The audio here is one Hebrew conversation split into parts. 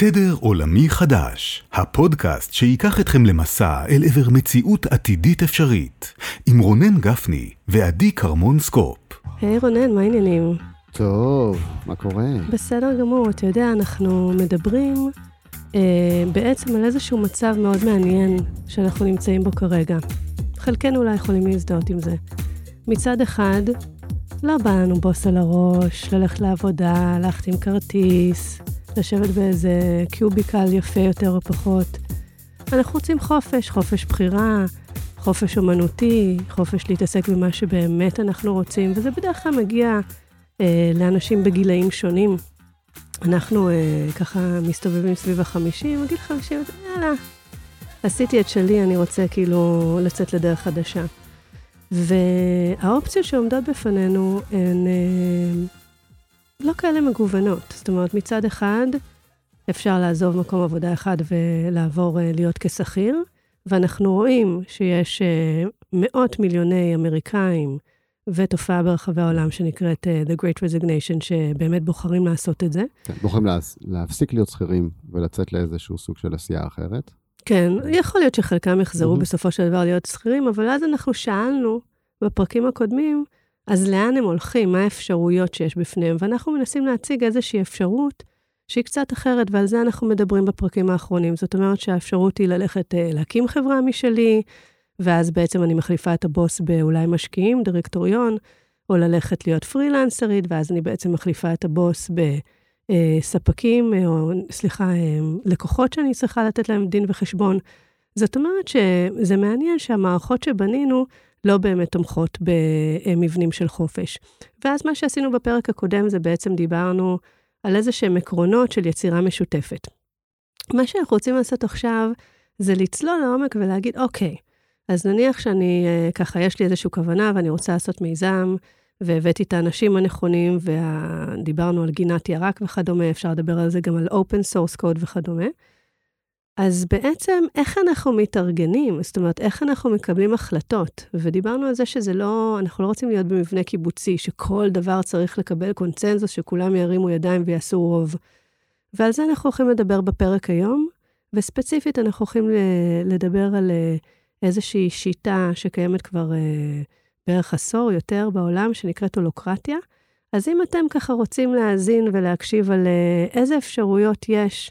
תדר עולמי חדש, הפודקאסט שייקח אתכם למסע אל עבר מציאות עתידית אפשרית, עם רונן גפני ועדי קרמון סקופ. היי hey, רונן, מה העניינים? טוב, מה קורה? בסדר גמור, אתה יודע, אנחנו מדברים אה, בעצם על איזשהו מצב מאוד מעניין שאנחנו נמצאים בו כרגע. חלקנו אולי יכולים להזדהות עם זה. מצד אחד, לא בא לנו בוס על הראש, ללכת לעבודה, להחתים כרטיס, לשבת באיזה קיוביקל יפה יותר או פחות. אנחנו רוצים חופש, חופש בחירה, חופש אומנותי, חופש להתעסק במה שבאמת אנחנו רוצים, וזה בדרך כלל מגיע אה, לאנשים בגילאים שונים. אנחנו אה, ככה מסתובבים סביב החמישים, בגיל חמישים, יאללה, עשיתי את שלי, אני רוצה כאילו לצאת לדרך חדשה. והאופציות שעומדות בפנינו הן אה, לא כאלה מגוונות. זאת אומרת, מצד אחד, אפשר לעזוב מקום עבודה אחד ולעבור אה, להיות כשכיר, ואנחנו רואים שיש אה, מאות מיליוני אמריקאים ותופעה ברחבי העולם שנקראת uh, The Great Resignation, שבאמת בוחרים לעשות את זה. כן, בוחרים לה, להפסיק להיות שכירים ולצאת לאיזשהו סוג של עשייה אחרת. כן, יכול להיות שחלקם יחזרו mm-hmm. בסופו של דבר להיות שכירים, אבל אז אנחנו שאלנו בפרקים הקודמים, אז לאן הם הולכים? מה האפשרויות שיש בפניהם? ואנחנו מנסים להציג איזושהי אפשרות שהיא קצת אחרת, ועל זה אנחנו מדברים בפרקים האחרונים. זאת אומרת שהאפשרות היא ללכת uh, להקים חברה משלי, ואז בעצם אני מחליפה את הבוס באולי משקיעים, דירקטוריון, או ללכת להיות פרילנסרית, ואז אני בעצם מחליפה את הבוס בספקים, אה, או סליחה, אה, לקוחות שאני צריכה לתת להם דין וחשבון. זאת אומרת שזה מעניין שהמערכות שבנינו לא באמת תומכות במבנים של חופש. ואז מה שעשינו בפרק הקודם זה בעצם דיברנו על איזה שהם עקרונות של יצירה משותפת. מה שאנחנו רוצים לעשות עכשיו זה לצלול לעומק ולהגיד, אוקיי, אז נניח שאני, אה, ככה, יש לי איזושהי כוונה ואני רוצה לעשות מיזם, והבאתי את האנשים הנכונים, ודיברנו על גינת ירק וכדומה, אפשר לדבר על זה גם על open source code וכדומה. אז בעצם, איך אנחנו מתארגנים? זאת אומרת, איך אנחנו מקבלים החלטות? ודיברנו על זה שזה לא, אנחנו לא רוצים להיות במבנה קיבוצי, שכל דבר צריך לקבל קונצנזוס, שכולם ירימו ידיים ויעשו רוב. ועל זה אנחנו הולכים לדבר בפרק היום, וספציפית אנחנו הולכים לדבר על אה, איזושהי שיטה שקיימת כבר אה, בערך עשור יותר בעולם, שנקראת הולוקרטיה. אז אם אתם ככה רוצים להאזין ולהקשיב על אה, איזה אפשרויות יש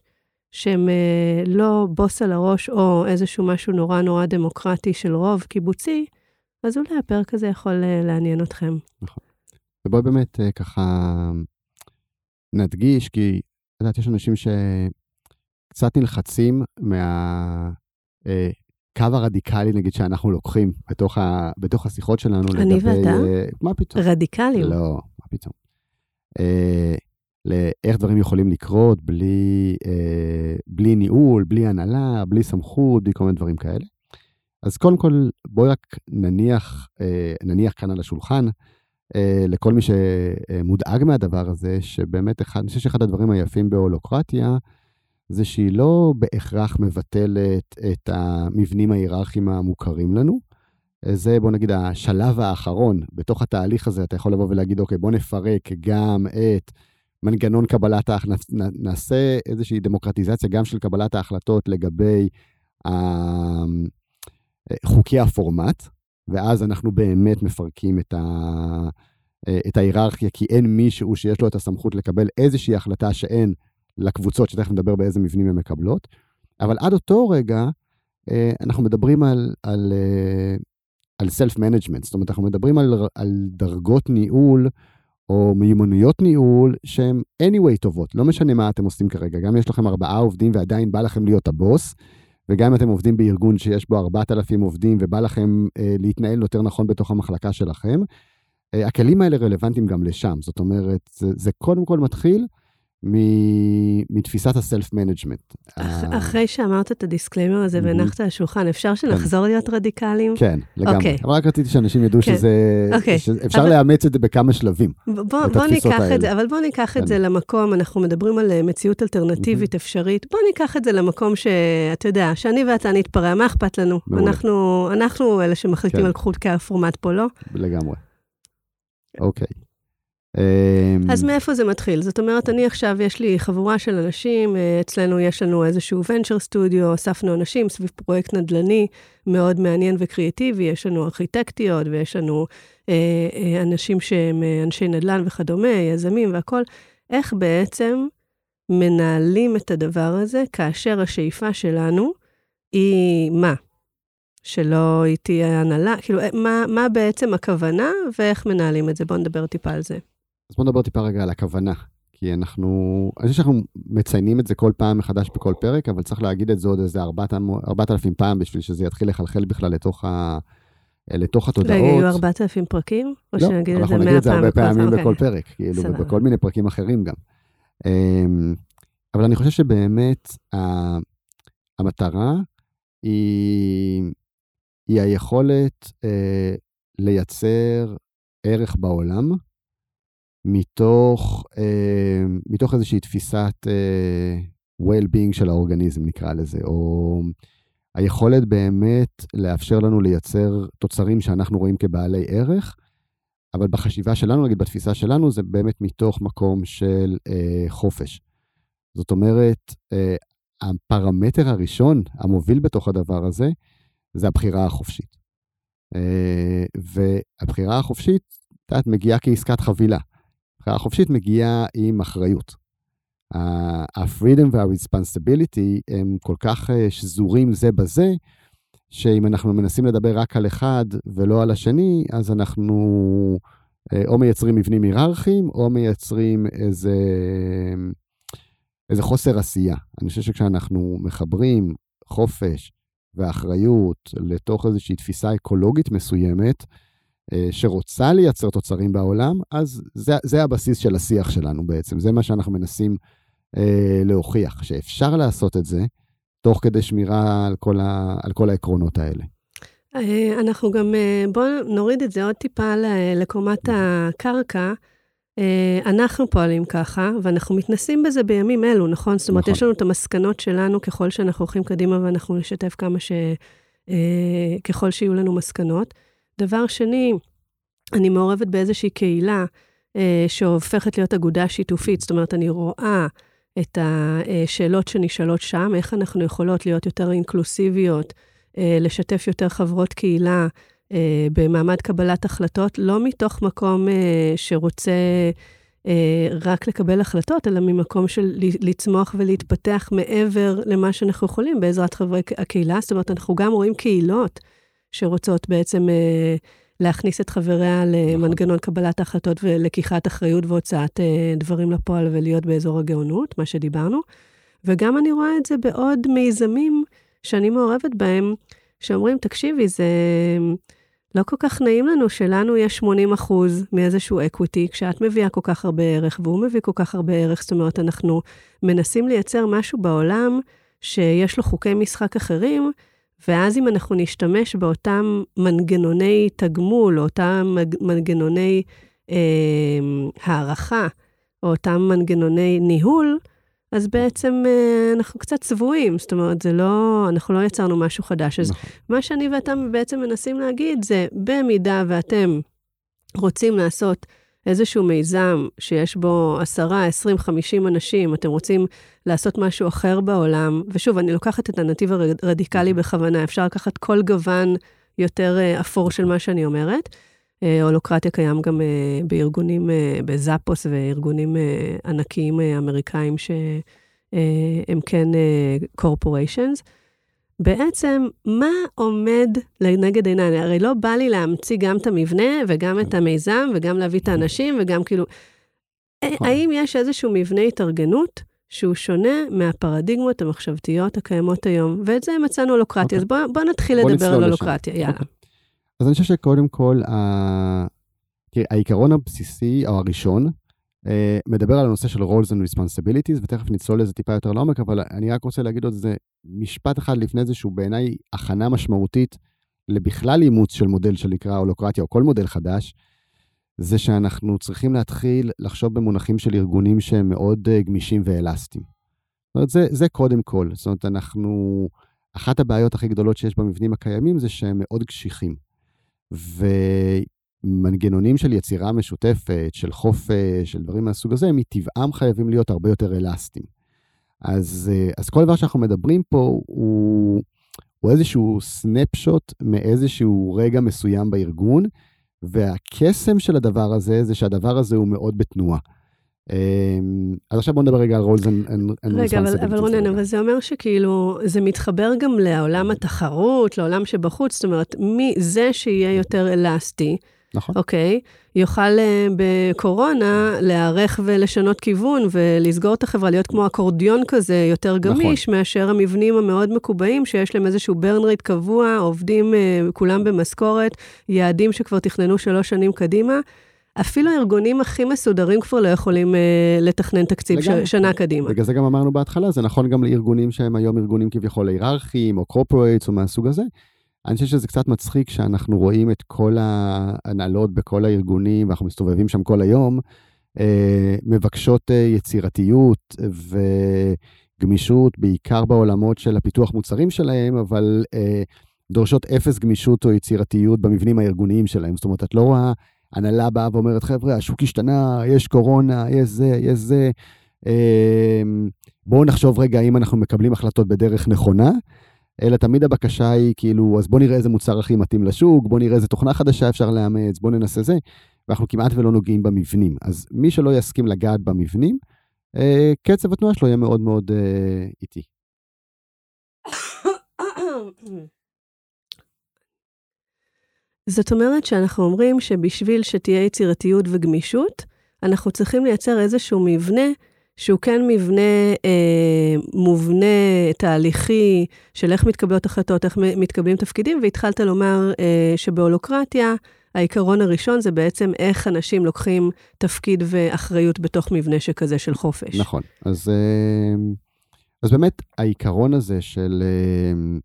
שהם אה, לא בוס על הראש או איזשהו משהו נורא נורא דמוקרטי של רוב קיבוצי, אז אולי הפרק הזה יכול אה, לעניין אתכם. נכון. ובואי באמת אה, ככה נדגיש, כי את יודעת, יש אנשים שקצת נלחצים מה... הקו הרדיקלי, נגיד, שאנחנו לוקחים בתוך, ה, בתוך השיחות שלנו אני לגבי... אני ואתה? מה פתאום? רדיקליים. לא, מה פתאום. Uh, לאיך דברים יכולים לקרות בלי, uh, בלי ניהול, בלי הנהלה, בלי סמכות, בלי כל מיני דברים כאלה. אז קודם כל, בואי רק נניח, uh, נניח כאן על השולחן, uh, לכל מי שמודאג מהדבר הזה, שבאמת, אחד, אני חושב שאחד הדברים היפים בהולוקרטיה, זה שהיא לא בהכרח מבטלת את המבנים ההיררכיים המוכרים לנו. זה, בוא נגיד, השלב האחרון בתוך התהליך הזה, אתה יכול לבוא ולהגיד, אוקיי, בוא נפרק גם את מנגנון קבלת ההחלטות, נעשה איזושהי דמוקרטיזציה גם של קבלת ההחלטות לגבי חוקי הפורמט, ואז אנחנו באמת מפרקים את, ה... את ההיררכיה, כי אין מישהו שיש לו את הסמכות לקבל איזושהי החלטה שאין לקבוצות, שתכף נדבר באיזה מבנים הן מקבלות. אבל עד אותו רגע, אה, אנחנו מדברים על, על, אה, על self-management, זאת אומרת, אנחנו מדברים על, על דרגות ניהול או מיומנויות ניהול שהן anyway טובות, לא משנה מה אתם עושים כרגע. גם אם יש לכם ארבעה עובדים ועדיין בא לכם להיות הבוס, וגם אם אתם עובדים בארגון שיש בו 4,000 עובדים ובא לכם אה, להתנהל יותר נכון בתוך המחלקה שלכם, אה, הכלים האלה רלוונטיים גם לשם. זאת אומרת, זה, זה קודם כל מתחיל מתפיסת ה self management. אחרי שאמרת את ה disclaimer הזה והנחת על השולחן, אפשר שנחזור כן. להיות רדיקליים? כן, לגמרי. אוקיי. אבל רק רציתי שאנשים ידעו כן. שזה... אוקיי. שאפשר לאמץ את זה בכמה שלבים. בוא ניקח את זה, אבל בוא ניקח את כן. זה למקום, אנחנו מדברים על אה, מציאות אלטרנטיבית אפשרית, בוא ניקח את זה למקום שאתה יודע, שאני ואתה נתפרע, מה אכפת לנו? אנחנו אלה שמחליטים על חוקי הפורמט פה, לא? לגמרי. אוקיי. אמ, אז מאיפה זה מתחיל? זאת אומרת, אני עכשיו, יש לי חבורה של אנשים, אה, אצלנו יש לנו איזשהו venture סטודיו, אספנו אנשים סביב פרויקט נדל"ני מאוד מעניין וקריאטיבי, יש לנו ארכיטקטיות ויש לנו אה, אה, אנשים שהם אנשי נדל"ן וכדומה, יזמים והכול. איך בעצם מנהלים את הדבר הזה כאשר השאיפה שלנו היא מה? שלא תהיה הנהלה? כאילו, מה, מה בעצם הכוונה ואיך מנהלים את זה? בואו נדבר טיפה על זה. אז בוא נדבר טיפה רגע על הכוונה. כי אנחנו, אני חושב שאנחנו מציינים את זה כל פעם מחדש בכל פרק, אבל צריך להגיד את זה עוד איזה 4,000 פעם בשביל שזה יתחיל לחלחל בכלל לתוך, ה, לתוך התודעות. רגע, יהיו 4,000 פרקים? או לא, שנגיד את אנחנו זה 100 נגיד את זה הרבה פעמים פעם? בכל אוקיי. פרק, כאילו, סבבה. ובכל מיני פרקים אחרים גם. אמ, אבל אני חושב שבאמת המטרה היא, היא היכולת אה, לייצר ערך בעולם מתוך, אה, מתוך איזושהי תפיסת אה, well-being של האורגניזם, נקרא לזה, או היכולת באמת לאפשר לנו לייצר תוצרים שאנחנו רואים כבעלי ערך, אבל בחשיבה שלנו, נגיד בתפיסה שלנו, זה באמת מתוך מקום של אה, חופש. זאת אומרת, אה, הפרמטר הראשון, המוביל בתוך הדבר הזה, זה הבחירה החופשית. אה, והבחירה החופשית, את יודעת, מגיעה כעסקת חבילה. הבחירה החופשית מגיעה עם אחריות. ה-freedom וה-responsibility הם כל כך אה, שזורים זה בזה, שאם אנחנו מנסים לדבר רק על אחד ולא על השני, אז אנחנו אה, או מייצרים מבנים היררכיים, או מייצרים איזה, איזה חוסר עשייה. אני חושב שכשאנחנו מחברים חופש ואחריות לתוך איזושהי תפיסה אקולוגית מסוימת, שרוצה לייצר תוצרים בעולם, אז זה, זה הבסיס של השיח שלנו בעצם. זה מה שאנחנו מנסים אה, להוכיח, שאפשר לעשות את זה, תוך כדי שמירה על כל, ה, על כל העקרונות האלה. אה, אנחנו גם, אה, בואו נוריד את זה עוד טיפה לקומת הקרקע. אה, אנחנו פועלים ככה, ואנחנו מתנסים בזה בימים אלו, נכון? זאת אומרת, נכון. יש לנו את המסקנות שלנו ככל שאנחנו הולכים קדימה, ואנחנו נשתף כמה ש... אה, ככל שיהיו לנו מסקנות. דבר שני, אני מעורבת באיזושהי קהילה אה, שהופכת להיות אגודה שיתופית, זאת אומרת, אני רואה את השאלות שנשאלות שם, איך אנחנו יכולות להיות יותר אינקלוסיביות, אה, לשתף יותר חברות קהילה אה, במעמד קבלת החלטות, לא מתוך מקום אה, שרוצה אה, רק לקבל החלטות, אלא ממקום של לצמוח ולהתפתח מעבר למה שאנחנו יכולים בעזרת חברי הקהילה. זאת אומרת, אנחנו גם רואים קהילות שרוצות בעצם אה, להכניס את חבריה למנגנון קבלת ההחלטות ולקיחת אחריות והוצאת אה, דברים לפועל ולהיות באזור הגאונות, מה שדיברנו. וגם אני רואה את זה בעוד מיזמים שאני מעורבת בהם, שאומרים, תקשיבי, זה לא כל כך נעים לנו שלנו יש 80 אחוז מאיזשהו אקוויטי, כשאת מביאה כל כך הרבה ערך והוא מביא כל כך הרבה ערך, זאת אומרת, אנחנו מנסים לייצר משהו בעולם שיש לו חוקי משחק אחרים, ואז אם אנחנו נשתמש באותם מנגנוני תגמול, או אותם מנגנוני אה, הערכה, או אותם מנגנוני ניהול, אז בעצם אה, אנחנו קצת צבועים, זאת אומרת, זה לא, אנחנו לא יצרנו משהו חדש. אז נכון. מה שאני ואתם בעצם מנסים להגיד זה, במידה ואתם רוצים לעשות איזשהו מיזם שיש בו 10, 20, 50 אנשים, אתם רוצים לעשות משהו אחר בעולם, ושוב, אני לוקחת את הנתיב הרדיקלי בכוונה, אפשר לקחת כל גוון יותר אה, אפור של מה שאני אומרת. אה, הולוקרטיה קיים גם אה, בארגונים, בזאפוס וארגונים ענקיים אמריקאים שהם כן קורפוריישנס. בעצם, מה עומד לנגד עיניי? הרי לא בא לי להמציא גם את המבנה וגם את המיזם וגם להביא את האנשים וגם כאילו... אה, נכון. האם יש איזשהו מבנה התארגנות שהוא שונה מהפרדיגמות המחשבתיות הקיימות היום? ואת זה מצאנו הולוקרטיה. אוקיי. אז בואו בוא נתחיל בוא לדבר על. הולוקרטיה, יאללה. אוקיי. אז אני חושב שקודם כל, ה... העיקרון הבסיסי, או הראשון, מדבר על הנושא של roles and responsibilities, ותכף נצלול לזה טיפה יותר לעומק, אבל אני רק רוצה להגיד עוד איזה משפט אחד לפני זה, שהוא בעיניי הכנה משמעותית לבכלל אימוץ של מודל שנקרא הולוקרטיה, או כל מודל חדש, זה שאנחנו צריכים להתחיל לחשוב במונחים של ארגונים שהם מאוד אה, גמישים ואלסטיים. זאת אומרת, זה, זה קודם כל. זאת אומרת, אנחנו... אחת הבעיות הכי גדולות שיש במבנים הקיימים זה שהם מאוד קשיחים. מנגנונים של יצירה משותפת, של חופש, של דברים מהסוג הזה, מטבעם חייבים להיות הרבה יותר אלסטיים. אז, אה, אז כל דבר שאנחנו מדברים פה הוא, הוא איזשהו סנפשוט מאיזשהו רגע מסוים בארגון, והקסם של הדבר הזה זה שהדבר הזה הוא מאוד בתנועה. אמ, אז עכשיו בוא נדבר רגע על roles and רגע, אבל, אבל רונן, אבל זה אומר שכאילו, זה מתחבר גם לעולם התחרות, לעולם שבחוץ, זאת אומרת, מי זה שיהיה יותר אלסטי, נכון. אוקיי? יוכל אה, בקורונה להיערך ולשנות כיוון ולסגור את החברה, להיות כמו אקורדיון כזה, יותר נכון. גמיש, נכון. מאשר המבנים המאוד מקובעים, שיש להם איזשהו burn rate קבוע, עובדים אה, כולם במשכורת, יעדים שכבר תכננו שלוש שנים קדימה. אפילו הארגונים הכי מסודרים כבר לא יכולים אה, לתכנן תקציב ש, שנה קדימה. בגלל זה גם אמרנו בהתחלה, זה נכון גם לארגונים שהם היום ארגונים כביכול היררכיים, או קורפורייטס, או מהסוג הזה. אני חושב שזה קצת מצחיק שאנחנו רואים את כל ההנהלות בכל הארגונים, ואנחנו מסתובבים שם כל היום, אה, מבקשות אה, יצירתיות וגמישות, בעיקר בעולמות של הפיתוח מוצרים שלהם, אבל אה, דורשות אפס גמישות או יצירתיות במבנים הארגוניים שלהם. זאת אומרת, את לא רואה הנהלה באה ואומרת, חבר'ה, השוק השתנה, יש קורונה, יש זה, יש זה. בואו נחשוב רגע אם אנחנו מקבלים החלטות בדרך נכונה. אלא תמיד הבקשה היא כאילו, אז בוא נראה איזה מוצר הכי מתאים לשוק, בוא נראה איזה תוכנה חדשה אפשר לאמץ, בוא ננסה זה, ואנחנו כמעט ולא נוגעים במבנים. אז מי שלא יסכים לגעת במבנים, אה, קצב התנועה שלו יהיה מאוד מאוד אה, איטי. זאת אומרת שאנחנו אומרים שבשביל שתהיה יצירתיות וגמישות, אנחנו צריכים לייצר איזשהו מבנה שהוא כן מבנה אה, מובנה, תהליכי, של איך מתקבלות החלטות, איך מתקבלים תפקידים, והתחלת לומר אה, שבהולוקרטיה, העיקרון הראשון זה בעצם איך אנשים לוקחים תפקיד ואחריות בתוך מבנה שכזה של חופש. נכון. אז, אה, אז באמת, העיקרון הזה של אה,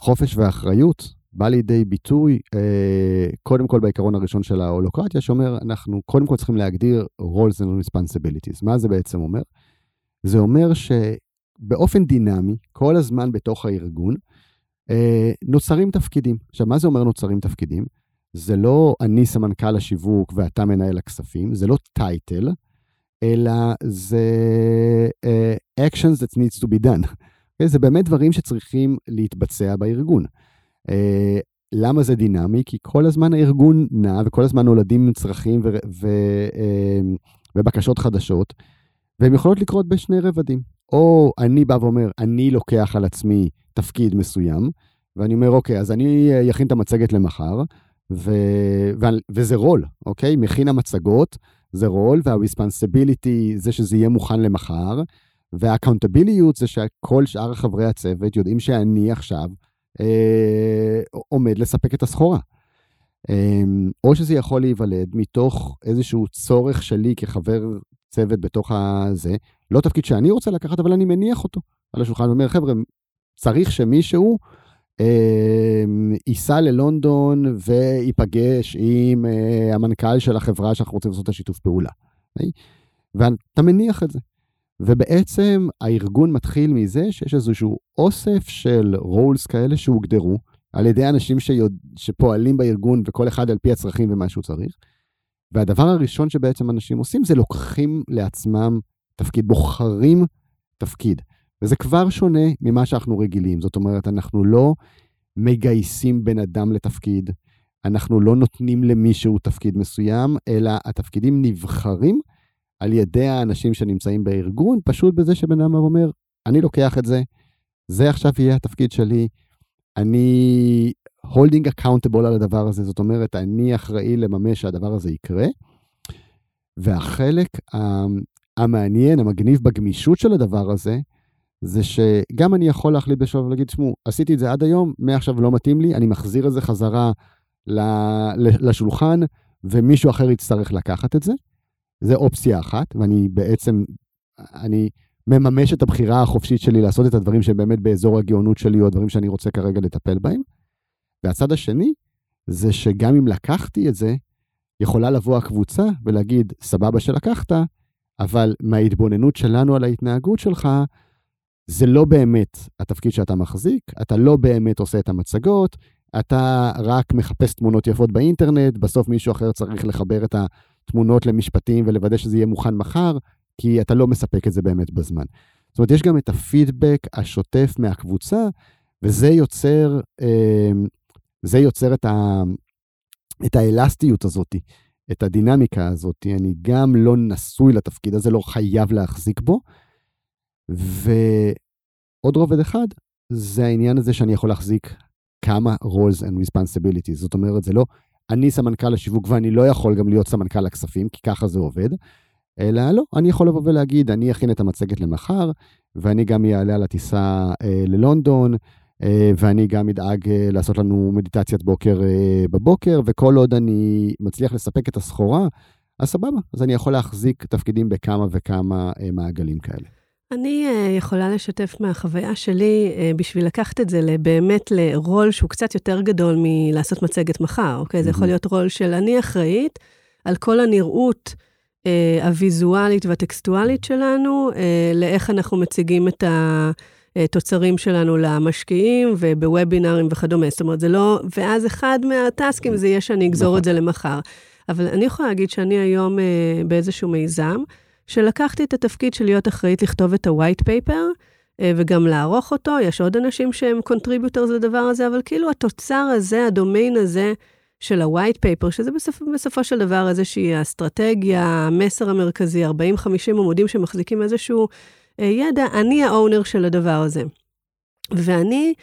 חופש ואחריות, בא לידי ביטוי אה, קודם כל בעיקרון הראשון של ההולוקרטיה, שאומר, אנחנו קודם כל צריכים להגדיר roles and responsibilities. מה זה בעצם אומר? זה אומר שבאופן דינמי, כל הזמן בתוך הארגון, אה, נוצרים תפקידים. עכשיו, מה זה אומר נוצרים תפקידים? זה לא אני סמנכ"ל השיווק ואתה מנהל הכספים, זה לא טייטל, אלא זה uh, actions that needs to be done. Okay? זה באמת דברים שצריכים להתבצע בארגון. אה, למה זה דינמי? כי כל הזמן הארגון נע וכל הזמן נולדים צרכים ו- ו- אה, ובקשות חדשות, והן יכולות לקרות בשני רבדים. או אני בא ואומר, אני לוקח על עצמי תפקיד מסוים, ואני אומר, אוקיי, אז אני אכין את המצגת למחר, ו- ו- וזה רול, אוקיי? מכין המצגות, זה רול, וה-responsibility זה שזה יהיה מוכן למחר, וה-accountability זה שכל שאר חברי הצוות יודעים שאני עכשיו אה, עומד לספק את הסחורה. אה, או שזה יכול להיוולד מתוך איזשהו צורך שלי כחבר צוות בתוך הזה, לא תפקיד שאני רוצה לקחת, אבל אני מניח אותו על השולחן ואומר, חבר'ה, צריך שמישהו אה, ייסע ללונדון וייפגש עם אה, המנכ"ל של החברה שאנחנו רוצים לעשות את השיתוף פעולה. אה? ואתה מניח את זה. ובעצם הארגון מתחיל מזה שיש איזשהו אוסף של רולס כאלה שהוגדרו על ידי אנשים שיוד... שפועלים בארגון וכל אחד על פי הצרכים ומה שהוא צריך. והדבר הראשון שבעצם אנשים עושים זה לוקחים לעצמם תפקיד, בוחרים תפקיד. וזה כבר שונה ממה שאנחנו רגילים. זאת אומרת, אנחנו לא מגייסים בן אדם לתפקיד, אנחנו לא נותנים למישהו תפקיד מסוים, אלא התפקידים נבחרים על ידי האנשים שנמצאים בארגון, פשוט בזה שבן אדם אומר, אני לוקח את זה, זה עכשיו יהיה התפקיד שלי, אני holding accountable על הדבר הזה, זאת אומרת, אני אחראי לממש שהדבר הזה יקרה. והחלק המעניין, המגניב בגמישות של הדבר הזה, זה שגם אני יכול להחליט בשלב ולהגיד, תשמעו, עשיתי את זה עד היום, מעכשיו לא מתאים לי, אני מחזיר את זה חזרה לשולחן, ומישהו אחר יצטרך לקחת את זה. זה אופציה אחת, ואני בעצם, אני מממש את הבחירה החופשית שלי לעשות את הדברים שבאמת באזור הגאונות שלי, או הדברים שאני רוצה כרגע לטפל בהם. והצד השני, זה שגם אם לקחתי את זה, יכולה לבוא הקבוצה ולהגיד, סבבה שלקחת, אבל מההתבוננות שלנו על ההתנהגות שלך, זה לא באמת התפקיד שאתה מחזיק, אתה לא באמת עושה את המצגות, אתה רק מחפש תמונות יפות באינטרנט, בסוף מישהו אחר צריך לחבר את התמונות למשפטים ולוודא שזה יהיה מוכן מחר, כי אתה לא מספק את זה באמת בזמן. זאת אומרת, יש גם את הפידבק השוטף מהקבוצה, וזה יוצר, אה, זה יוצר את, ה, את האלסטיות הזאת, את הדינמיקה הזאת. אני גם לא נשוי לתפקיד הזה, לא חייב להחזיק בו. ועוד רובד אחד, זה העניין הזה שאני יכול להחזיק כמה roles and responsibilities. זאת אומרת, זה לא אני סמנכ"ל השיווק ואני לא יכול גם להיות סמנכ"ל הכספים, כי ככה זה עובד, אלא לא, אני יכול לבוא ולהגיד, אני אכין את המצגת למחר, ואני גם אעלה על הטיסה אה, ללונדון, אה, ואני גם אדאג אה, לעשות לנו מדיטציית בוקר אה, בבוקר, וכל עוד אני מצליח לספק את הסחורה, אז סבבה, אז אני יכול להחזיק תפקידים בכמה וכמה אה, מעגלים כאלה. אני uh, יכולה לשתף מהחוויה שלי, uh, בשביל לקחת את זה באמת לרול שהוא קצת יותר גדול מלעשות מצגת מחר, אוקיי? Mm-hmm. זה יכול להיות רול של אני אחראית על כל הנראות uh, הוויזואלית והטקסטואלית שלנו, לאיך אנחנו מציגים את התוצרים שלנו למשקיעים ובוובינארים וכדומה. זאת אומרת, זה לא... ואז אחד מהטסקים זה יהיה שאני אגזור נכון. את זה למחר. אבל אני יכולה להגיד שאני היום באיזשהו מיזם, שלקחתי את התפקיד של להיות אחראית לכתוב את ה-white paper, אה, וגם לערוך אותו, יש עוד אנשים שהם contributors לדבר הזה, אבל כאילו התוצר הזה, הדומיין הזה של ה-white paper, שזה בסופ, בסופו של דבר איזושהי אסטרטגיה, המסר המרכזי, 40-50 עמודים שמחזיקים איזשהו אה, ידע, אני האונר של הדבר הזה. ואני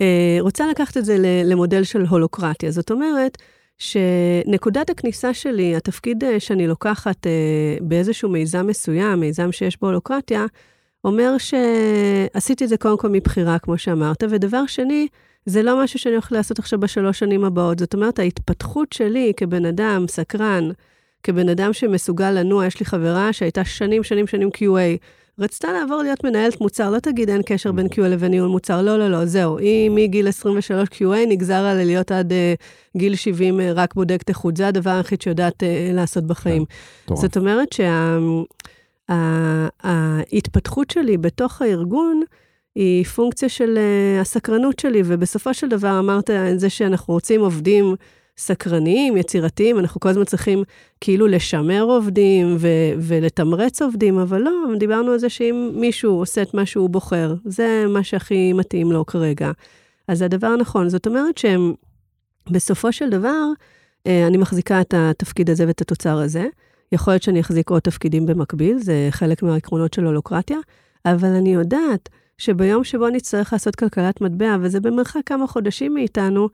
אה, רוצה לקחת את זה למודל של הולוקרטיה. זאת אומרת, שנקודת הכניסה שלי, התפקיד אה, שאני לוקחת אה, באיזשהו מיזם מסוים, מיזם שיש בו הולוקרטיה, אומר שעשיתי את זה קודם כל מבחירה, כמו שאמרת, ודבר שני, זה לא משהו שאני הולכת לעשות עכשיו בשלוש שנים הבאות. זאת אומרת, ההתפתחות שלי כבן אדם סקרן, כבן אדם שמסוגל לנוע, יש לי חברה שהייתה שנים, שנים, שנים QA, רצתה לעבור להיות מנהלת מוצר, לא תגיד אין קשר בין QA לבין ניהול מוצר, לא, לא, לא, זהו. היא מגיל 23 QA נגזר עליה להיות עד uh, גיל 70 uh, אה, רק בודקת איכות, זה הדבר היחיד שיודעת uh, לעשות בחיים. כן, זאת אומרת שההתפתחות שה, שלי בתוך הארגון, היא פונקציה של uh, הסקרנות שלי, ובסופו של דבר אמרת זה שאנחנו רוצים עובדים סקרניים, יצירתיים, אנחנו כל הזמן צריכים כאילו לשמר עובדים ו- ולתמרץ עובדים, אבל לא, דיברנו על זה שאם מישהו עושה את מה שהוא בוחר, זה מה שהכי מתאים לו כרגע. אז הדבר הנכון. זאת אומרת שהם, בסופו של דבר, אה, אני מחזיקה את התפקיד הזה ואת התוצר הזה. יכול להיות שאני אחזיק עוד תפקידים במקביל, זה חלק מהעקרונות של הולוקרטיה, אבל אני יודעת שביום שבו נצטרך לעשות כלכלת מטבע, וזה במרחק כמה חודשים מאיתנו,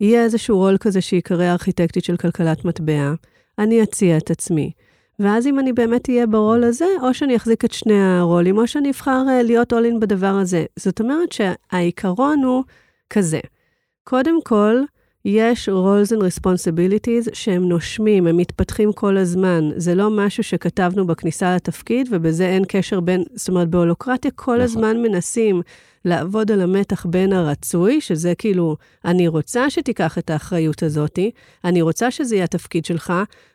יהיה איזשהו רול כזה שיקרא ארכיטקטית של כלכלת מטבע, אני אציע את עצמי. ואז אם אני באמת אהיה ברול הזה, או שאני אחזיק את שני הרולים, או שאני אבחר uh, להיות all in בדבר הזה. זאת אומרת שהעיקרון הוא כזה. קודם כל, יש roles and responsibilities שהם נושמים, הם מתפתחים כל הזמן. זה לא משהו שכתבנו בכניסה לתפקיד, ובזה אין קשר בין, זאת אומרת, בהולוקרטיה כל נכון. הזמן מנסים לעבוד על המתח בין הרצוי, שזה כאילו, אני רוצה שתיקח את האחריות הזאתי, אני רוצה שזה יהיה התפקיד שלך,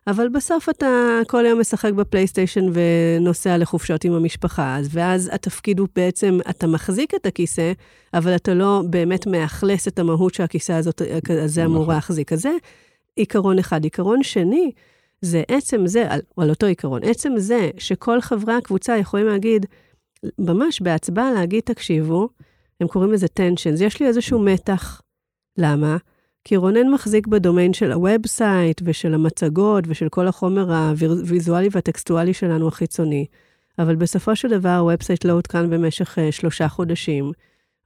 אבל בסוף אתה כל היום משחק בפלייסטיישן ונוסע לחופשות עם המשפחה, אז ואז התפקיד הוא בעצם, אתה מחזיק את הכיסא, אבל אתה לא באמת מאכלס את המהות שהכיסא הזאת, הזה אמור נכון. להחזיק. אז זה עיקרון אחד. עיקרון שני, זה עצם זה, על, על אותו עיקרון, עצם זה שכל חברי הקבוצה יכולים להגיד, ממש בהצבעה להגיד, תקשיבו, הם קוראים לזה tensions, יש לי איזשהו מתח. למה? כי רונן מחזיק בדומיין של ה website ושל המצגות ושל כל החומר הוויזואלי והטקסטואלי שלנו החיצוני, אבל בסופו של דבר ה website לא עודכן במשך אה, שלושה חודשים.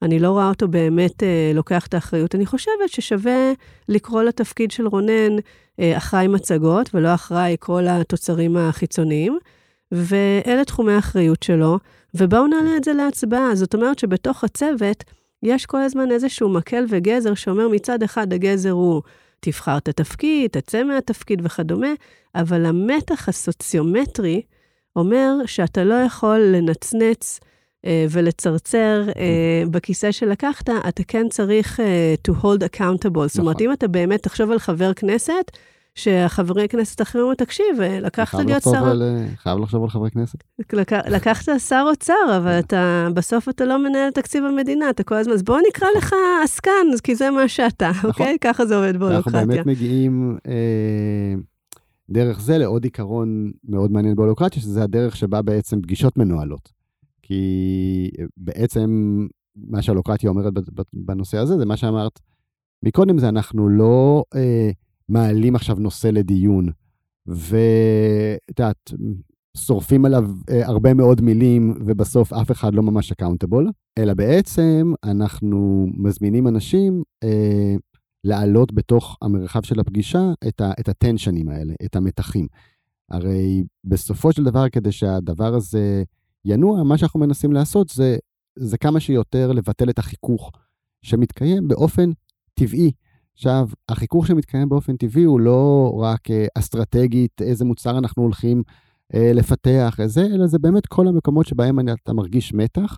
אני לא רואה אותו באמת אה, לוקח את האחריות. אני חושבת ששווה לקרוא לתפקיד של רונן אה, אחראי מצגות ולא אחראי כל התוצרים החיצוניים, ואלה תחומי האחריות שלו. ובואו נעלה את זה להצבעה. זאת אומרת שבתוך הצוות יש כל הזמן איזשהו מקל וגזר שאומר מצד אחד הגזר הוא תבחר את התפקיד, תצא מהתפקיד וכדומה, אבל המתח הסוציומטרי אומר שאתה לא יכול לנצנץ אה, ולצרצר אה, בכיסא שלקחת, אתה כן צריך אה, to hold accountable. זאת אומרת, נכון. אם אתה באמת תחשוב על חבר כנסת, שהחברי כנסת האחרים אומרים, תקשיב, לקחת חייב להיות שר... על, אה, חייב לחשוב על חברי כנסת. לק... לקחת שר אוצר, אבל אתה, בסוף אתה לא מנהל תקציב המדינה, אתה כל הזמן, אז בוא נקרא לך עסקן, כי זה מה שאתה, אוקיי? ככה זה עובד אנחנו באולוקרטיה. באמת מגיעים אה, דרך זה לעוד עיקרון מאוד מעניין בהולוקרטיה, שזה הדרך שבה בעצם פגישות מנוהלות. כי אה, בעצם מה שההולוקרטיה אומרת בנושא הזה, זה מה שאמרת מקודם, זה אנחנו לא אה, מעלים עכשיו נושא לדיון, ואת יודעת, שורפים עליו אה, הרבה מאוד מילים, ובסוף אף אחד לא ממש accountable, אלא בעצם אנחנו מזמינים אנשים אה, להעלות בתוך המרחב של הפגישה את, ה, את הטנשנים האלה, את המתחים. הרי בסופו של דבר, כדי שהדבר הזה ינוע, מה שאנחנו מנסים לעשות זה, זה כמה שיותר לבטל את החיכוך שמתקיים באופן טבעי. עכשיו, החיכוך שמתקיים באופן טבעי הוא לא רק אה, אסטרטגית, איזה מוצר אנחנו הולכים אה, לפתח, איזה, אלא זה באמת כל המקומות שבהם אתה מרגיש מתח,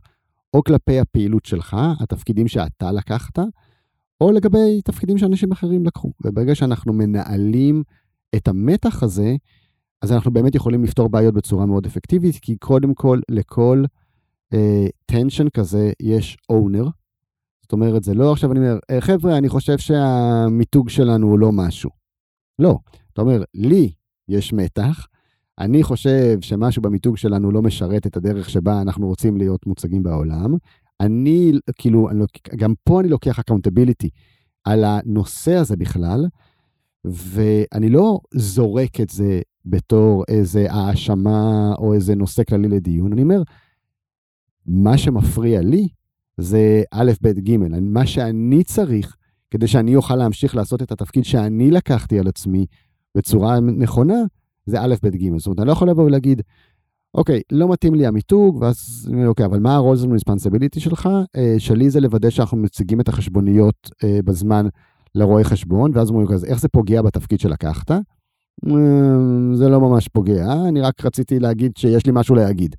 או כלפי הפעילות שלך, התפקידים שאתה לקחת, או לגבי תפקידים שאנשים אחרים לקחו. וברגע שאנחנו מנהלים את המתח הזה, אז אנחנו באמת יכולים לפתור בעיות בצורה מאוד אפקטיבית, כי קודם כל, לכל טנשן כזה יש אונר. זאת אומרת, זה לא עכשיו אני אומר, "אה, חבר'ה, אני חושב שהמיתוג שלנו הוא לא משהו. לא. אתה אומר, לי יש מתח, אני חושב שמשהו במיתוג שלנו לא משרת את הדרך שבה אנחנו רוצים להיות מוצגים בעולם. אני, כאילו, אני, גם פה אני לוקח accountability על הנושא הזה בכלל, ואני לא זורק את זה בתור איזה האשמה או איזה נושא כללי לדיון, אני אומר, מה שמפריע לי זה א', ב', ג', מה שאני צריך כדי שאני אוכל להמשיך לעשות את התפקיד שאני לקחתי על עצמי בצורה נכונה, זה א', ב', ג'. זאת אומרת, אני לא יכול לבוא ולהגיד, אוקיי, לא מתאים לי המיתוג, ואז, אוקיי, אבל מה ה-roles and responsibility שלך? אה, שלי זה לוודא שאנחנו מציגים את החשבוניות אה, בזמן לרואה חשבון, ואז אומרים, אז איך זה פוגע בתפקיד שלקחת? "אה, זה לא ממש פוגע, אני רק רציתי להגיד שיש לי משהו להגיד.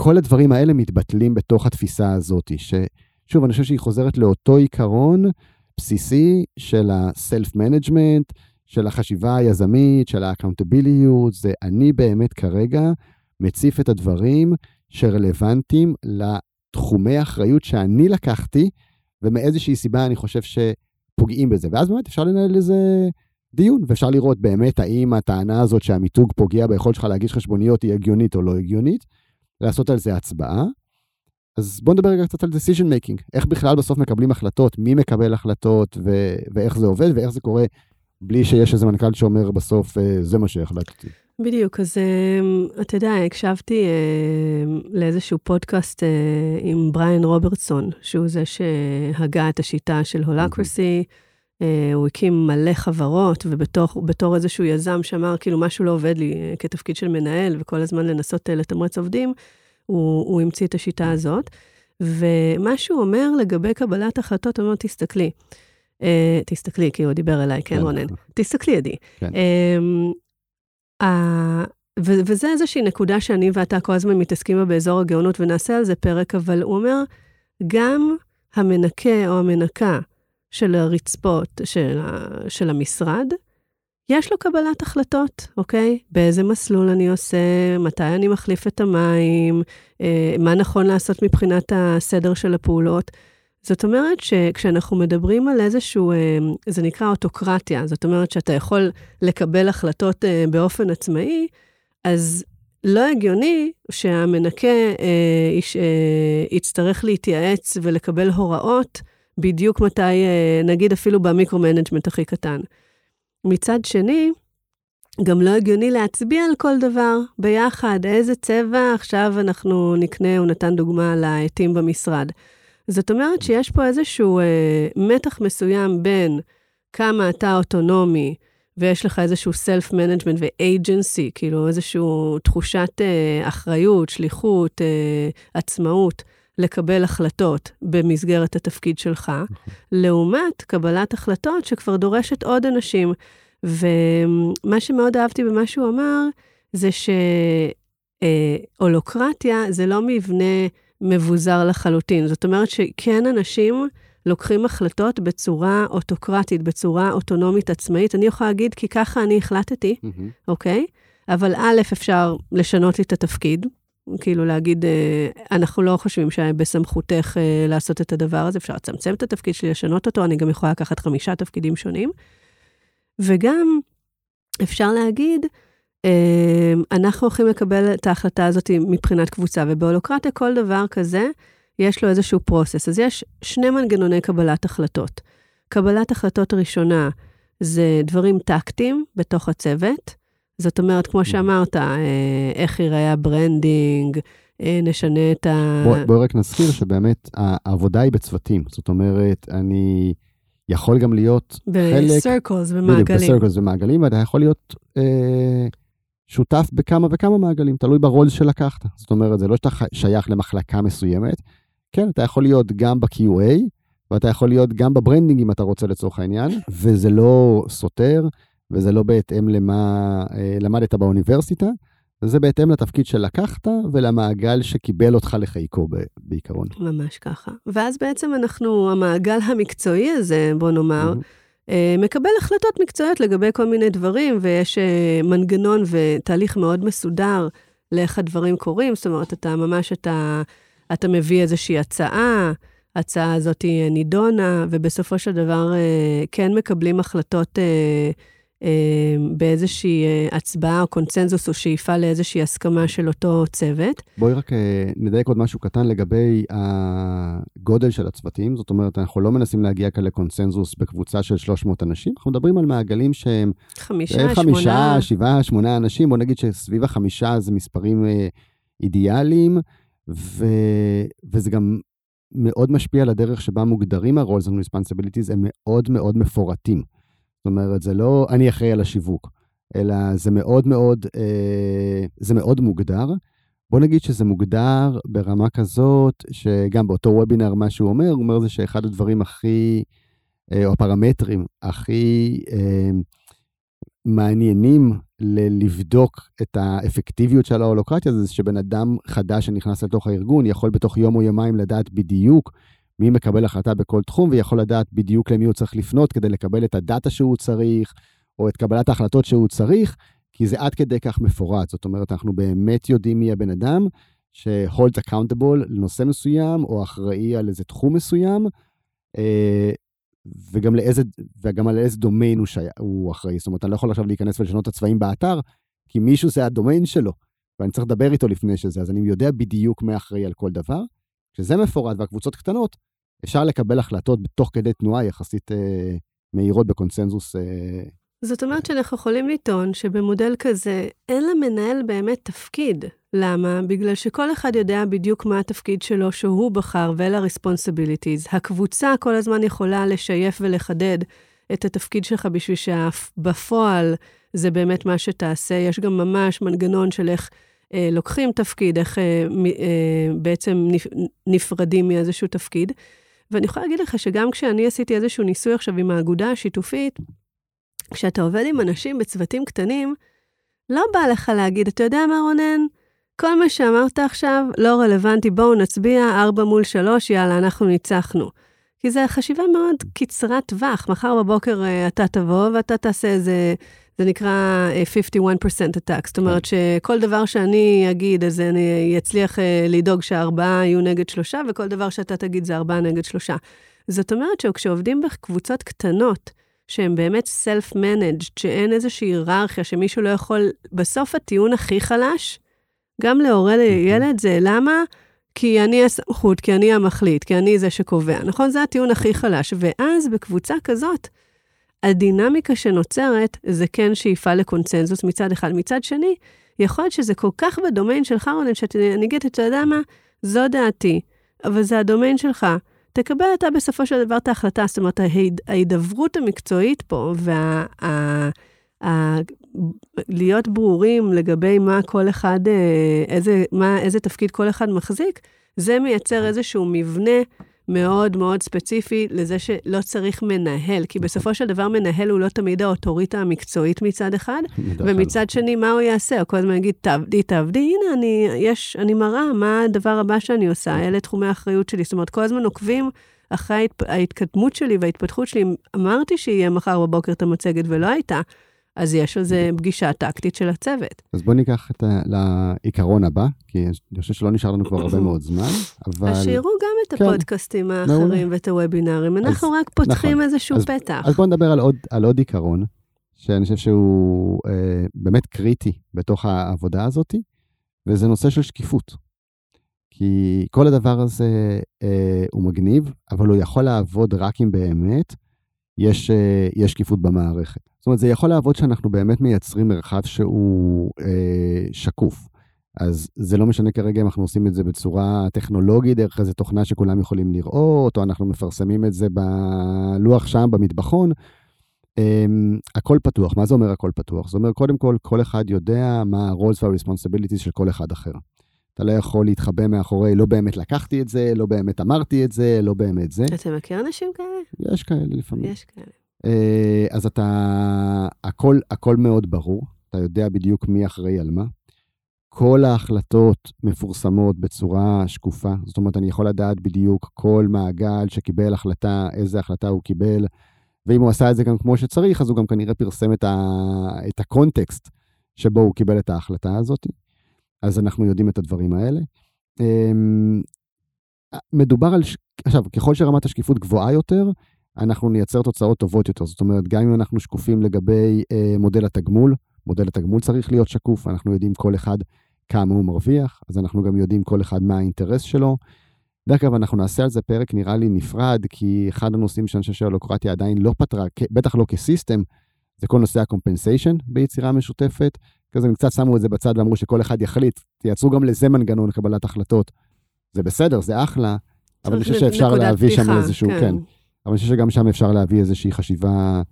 כל הדברים האלה מתבטלים בתוך התפיסה הזאת, ששוב, אני חושב שהיא חוזרת לאותו עיקרון בסיסי של ה-self-management, של החשיבה היזמית, של ה-accountability, זה אני באמת כרגע מציף את הדברים שרלוונטיים לתחומי האחריות שאני לקחתי, ומאיזושהי סיבה אני חושב שפוגעים בזה. ואז באמת אפשר לנהל איזה דיון, ואפשר לראות באמת האם הטענה הזאת שהמיתוג פוגע ביכולת שלך להגיש חשבוניות היא הגיונית או לא הגיונית, לעשות על זה הצבעה. אז בואו נדבר רגע קצת על decision making, איך בכלל בסוף מקבלים החלטות, מי מקבל החלטות ו- ואיך זה עובד ואיך זה קורה בלי שיש איזה מנכ"ל שאומר בסוף, "אה, זה מה שהחלטתי. בדיוק, אז אמ, אתה יודע, הקשבתי אמ, לאיזשהו פודקאסט אה, עם בריאן רוברטסון, שהוא זה שהגה את השיטה של הולקרסי. אה, הוא הקים מלא חברות, ובתור איזשהו יזם שאמר, כאילו, משהו לא עובד לי אה, כתפקיד של מנהל, וכל הזמן לנסות אה, לתמרץ עובדים, הוא, הוא המציא את השיטה הזאת. ומה שהוא אומר לגבי קבלת החלטות, הוא אומר, תסתכלי. אה, תסתכלי, כי הוא דיבר אליי, כן, כן. רונן? תסתכלי, עדי. כן. ה- ו- וזה איזושהי נקודה שאני ואתה כל הזמן מתעסקים בה באזור הגאונות, ונעשה על זה פרק, אבל הוא אומר, גם המנקה או המנקה של הרצפות של, ה- של המשרד, יש לו קבלת החלטות, אוקיי? באיזה מסלול אני עושה, מתי אני מחליף את המים, אה, מה נכון לעשות מבחינת הסדר של הפעולות. זאת אומרת שכשאנחנו מדברים על איזשהו, אה, זה נקרא אוטוקרטיה, זאת אומרת שאתה יכול לקבל החלטות אה, באופן עצמאי, אז לא הגיוני שהמנקה אה, יש, אה, יצטרך להתייעץ ולקבל הוראות בדיוק מתי, אה, נגיד אפילו ב micro-management הכי קטן. מצד שני, גם לא הגיוני להצביע על כל דבר ביחד, איזה צבע עכשיו אנחנו נקנה, הוא נתן דוגמה לעטים במשרד. זאת אומרת שיש פה איזשהו אה, מתח מסוים בין כמה אתה אוטונומי, ויש לך איזשהו self-management ו-agency, כאילו איזושהי תחושת אה, אחריות, שליחות, אה, עצמאות, לקבל החלטות במסגרת התפקיד שלך, לעומת קבלת החלטות שכבר דורשת עוד אנשים. ומה שמאוד אהבתי במה שהוא אמר, זה שהולוקרטיה זה לא מבנה מבוזר לחלוטין. זאת אומרת שכן אנשים לוקחים החלטות בצורה אוטוקרטית, בצורה אוטונומית עצמאית. אני יכולה להגיד, כי ככה אני החלטתי, אוקיי? אבל א', אפשר לשנות לי את התפקיד, כאילו להגיד, אה, אנחנו לא חושבים שבסמכותך אה, לעשות את הדבר הזה, אפשר לצמצם את התפקיד שלי, לשנות אותו, אני גם יכולה לקחת חמישה תפקידים שונים. וגם אפשר להגיד, אה, אנחנו הולכים לקבל את ההחלטה הזאת מבחינת קבוצה, ובהולוקרטיה כל דבר כזה, יש לו איזשהו process. אז יש שני מנגנוני קבלת החלטות. קבלת החלטות ראשונה זה דברים טקטיים בתוך הצוות. זאת אומרת, כמו שאמרת, אה, איך ייראה ה branding, אה, נשנה את ה... בואי בוא רק נזכיר שבאמת העבודה היא בצוותים. זאת אומרת, אני יכול גם להיות חלק... ב circles ומעגלים. בדיוק, ב circles ומעגלים, ואתה יכול להיות אה, שותף בכמה וכמה מעגלים, תלוי ברול שלקחת. זאת אומרת, זה לא שאתה שייך למחלקה מסוימת, כן, אתה יכול להיות גם ב QA, ואתה יכול להיות גם ב branding אם אתה רוצה לצורך העניין, וזה לא סותר, וזה לא בהתאם למה אה, למדת באוניברסיטה, זה בהתאם לתפקיד שלקחת ולמעגל שקיבל אותך לחיקו בעיקרון. ממש ככה. ואז בעצם אנחנו, המעגל המקצועי הזה, בוא נאמר, mm-hmm. מקבל החלטות מקצועיות לגבי כל מיני דברים, ויש אה, מנגנון ותהליך מאוד מסודר לאיך הדברים קורים. זאת אומרת, אתה ממש, אתה, אתה מביא איזושהי הצעה, ההצעה הזאת נידונה, ובסופו של דבר כן מקבלים החלטות באיזושהי אה, הצבעה או קונצנזוס או שאיפה לאיזושהי הסכמה של אותו צוות. בואי רק אה, נדייק עוד משהו קטן לגבי הגודל של הצוותים. זאת אומרת, אנחנו לא מנסים להגיע כאן לקונצנזוס בקבוצה של 300 אנשים, אנחנו מדברים על מעגלים שהם... חמישה, חמישה, שמונה. שבעה, שמונה אנשים. בוא נגיד שסביב החמישה זה מספרים אידיאליים, ו... וזה גם מאוד משפיע על הדרך שבה מוגדרים ה-roles and responsibilities, הם מאוד מאוד מפורטים. זאת אומרת, זה לא אני אחראי על השיווק, אלא זה מאוד מאוד, אה, זה מאוד מוגדר. בוא נגיד שזה מוגדר ברמה כזאת, שגם באותו וובינר, מה שהוא אומר, הוא אומר זה שאחד הדברים הכי, אה, או הפרמטרים הכי אה, מעניינים לבדוק את האפקטיביות של ההולוקרטיה, זה שבן אדם חדש שנכנס לתוך הארגון יכול בתוך יום או יומיים לדעת בדיוק מי מקבל החלטה בכל תחום, ויכול לדעת בדיוק למי הוא צריך לפנות כדי לקבל את הדאטה שהוא צריך, או את קבלת ההחלטות שהוא צריך, כי זה עד כדי כך מפורט. זאת אומרת, אנחנו באמת יודעים מי הבן אדם ש-hold accountable לנושא מסוים, או אחראי על איזה תחום מסוים, אה, וגם, לאיזה, וגם על איזה דומיין הוא, שי, הוא אחראי. זאת אומרת, אני לא יכול עכשיו להיכנס ולשנות את הצבעים באתר, כי מישהו זה הדומיין שלו, ואני צריך לדבר איתו לפני שזה, אז אני יודע בדיוק מי אחראי על כל דבר. כשזה מפורט והקבוצות קטנות, אפשר לקבל החלטות בתוך כדי תנועה יחסית אה, מהירות בקונסנזוס. אה... זאת אומרת שאנחנו יכולים לטעון שבמודל כזה אין למנהל באמת תפקיד. למה? בגלל שכל אחד יודע בדיוק מה התפקיד שלו שהוא בחר ואלה ה-responsibilities. הקבוצה כל הזמן יכולה לשייף ולחדד את התפקיד שלך בשביל שבפועל זה באמת מה שתעשה. יש גם ממש מנגנון של איך אה, לוקחים תפקיד, איך אה, אה, בעצם נפרדים מאיזשהו תפקיד. ואני יכולה להגיד לך שגם כשאני עשיתי איזשהו ניסוי עכשיו עם האגודה השיתופית, כשאתה עובד עם אנשים בצוותים קטנים, לא בא לך להגיד, אתה יודע מה, רונן? כל מה שאמרת עכשיו לא רלוונטי, בואו נצביע, ארבע מול שלוש, יאללה, אנחנו ניצחנו. כי זו חשיבה מאוד קצרת טווח. מחר בבוקר אתה תבוא ואתה תעשה איזה זה נקרא 51% אה, attack. זאת אומרת כן. שכל דבר שאני אגיד, אז אני אצליח אה, לדאוג שהארבעה יהיו נגד שלושה, וכל דבר שאתה תגיד זה ארבעה נגד שלושה. זאת אומרת שכשעובדים בקבוצות קטנות, שהן באמת self-managed, שאין איזושהי היררכיה, שמישהו לא יכול, בסוף הטיעון הכי חלש, גם להורה לילד זה למה? כי אני הסמכות, כי אני המחליט, כי אני זה שקובע, נכון? זה הטיעון הכי חלש. ואז בקבוצה כזאת, הדינמיקה שנוצרת זה כן שאיפה לקונצנזוס מצד אחד. מצד שני, יכול להיות שזה כל כך בדומיין שלך, רונן, שאני אגיד, אתה יודע מה? זו דעתי, אבל זה הדומיין שלך. תקבל אתה בסופו של דבר את ההחלטה. זאת אומרת, ההידברות המקצועית פה, וה... ה, ה, להיות ברורים לגבי מה כל אחד, אה, איזה, מה, איזה תפקיד כל אחד מחזיק, זה מייצר איזשהו מבנה מאוד מאוד ספציפי לזה שלא צריך מנהל, כי בסופו של דבר מנהל הוא לא תמיד האוטוריטה המקצועית מצד אחד, ומצד שני, מה הוא יעשה? הוא כל הזמן יגיד, תעבדי, תעבדי, הנה, אני, יש, אני מראה מה הדבר הבא שאני עושה, אלה תחומי האחריות שלי. זאת אומרת, כל הזמן עוקבים אחרי ההתקדמות שלי וההתפתחות שלי. אמרתי שיהיה מחר בבוקר את המצגת ולא הייתה. אז יש זה פגישה טקטית של הצוות. אז בואו ניקח את ה... לעיקרון הבא, כי אני חושב שלא נשאר לנו כבר הרבה מאוד זמן, אבל... אז שיראו גם את כן. הפודקאסטים האחרים ואת הוובינארים, אנחנו רק פותחים נכון. איזשהו אז, פתח. אז בואו נדבר על עוד, על עוד עיקרון, שאני חושב שהוא אה, באמת קריטי בתוך העבודה הזאת, וזה נושא של שקיפות. כי כל הדבר הזה אה, הוא מגניב, אבל הוא יכול לעבוד רק אם באמת יש, אה, יש שקיפות במערכת. זאת אומרת, זה יכול לעבוד שאנחנו באמת מייצרים מרחב שהוא אה, שקוף. אז זה לא משנה כרגע אם אנחנו עושים את זה בצורה טכנולוגית, דרך איזה תוכנה שכולם יכולים לראות, או אנחנו מפרסמים את זה בלוח שם, במטבחון. אה, הכל פתוח. מה זה אומר הכל פתוח? זה אומר, קודם כל, כל אחד יודע מה ה-roles וה-responsibilities של כל אחד אחר. אתה לא יכול להתחבא מאחורי, לא באמת לקחתי את זה, לא באמת אמרתי את זה, לא באמת זה. אתה מכיר אנשים כאלה? יש כאלה לפעמים. יש כאלה. אה, אז אתה, הכל, הכל מאוד ברור, אתה יודע בדיוק מי אחראי על מה. כל ההחלטות מפורסמות בצורה שקופה, זאת אומרת, אני יכול לדעת בדיוק כל מעגל שקיבל החלטה, איזה החלטה הוא קיבל, ואם הוא עשה את זה גם כמו שצריך, אז הוא גם כנראה פרסם את, ה, את הקונטקסט שבו הוא קיבל את ההחלטה הזאת. אז אנחנו יודעים את הדברים האלה. אמ, מדובר על, עכשיו, ככל שרמת השקיפות גבוהה יותר, אנחנו נייצר תוצאות טובות יותר. זאת אומרת, גם אם אנחנו שקופים לגבי אה, מודל התגמול, מודל התגמול צריך להיות שקוף, אנחנו יודעים כל אחד כמה הוא מרוויח, אז אנחנו גם יודעים כל אחד מה האינטרס שלו. דרך אגב, אנחנו נעשה על זה פרק נראה לי נפרד, כי אחד הנושאים שאני חושב שהלוקרטיה עדיין לא פתרה, בטח לא כסיסטם, זה כל נושא הקומפנסיישן ביצירה משותפת. כזה הם קצת שמו את זה בצד ואמרו שכל אחד יחליט, תייצרו גם לזה מנגנון קבלת החלטות. זה בסדר, זה אחלה, אבל אני חושב שאפשר להביא שם איזשהו, כן. כן. אבל אני חושב שגם שם אפשר להביא איזושהי חשיבה,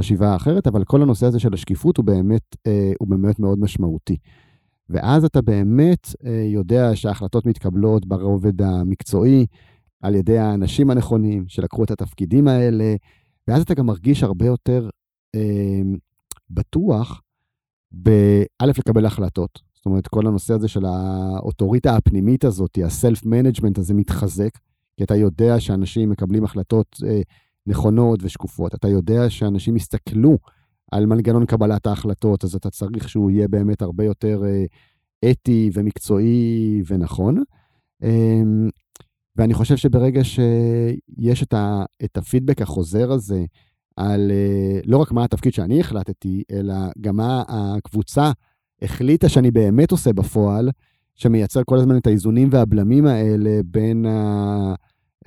חשיבה אחרת, אבל כל הנושא הזה של השקיפות הוא באמת, אה, הוא באמת מאוד משמעותי. ואז אתה באמת אה, יודע שההחלטות מתקבלות ברובד המקצועי, על ידי האנשים הנכונים שלקחו את התפקידים האלה, ואז אתה גם מרגיש הרבה יותר אה, בטוח באלף לקבל החלטות. זאת אומרת, כל הנושא הזה של האוטוריטה הפנימית הזאת, ה self-management הזה מתחזק, כי אתה יודע שאנשים מקבלים החלטות אה, נכונות ושקופות. אתה יודע שאנשים יסתכלו על מנגנון קבלת ההחלטות, אז אתה צריך שהוא יהיה באמת הרבה יותר אה, אתי ומקצועי ונכון. אה, ואני חושב שברגע שיש את, ה, את הפידבק החוזר הזה, על אה, לא רק מה התפקיד שאני החלטתי, אלא גם מה הקבוצה החליטה שאני באמת עושה בפועל, שמייצר כל הזמן את האיזונים והבלמים האלה בין ה...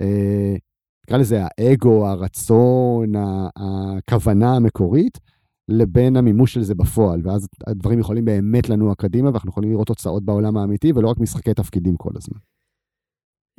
אה, נקרא לזה האגו, הרצון, הכוונה המקורית, לבין המימוש של זה בפועל. ואז הדברים יכולים באמת לנוע קדימה, ואנחנו יכולים לראות תוצאות בעולם האמיתי, ולא רק משחקי תפקידים כל הזמן.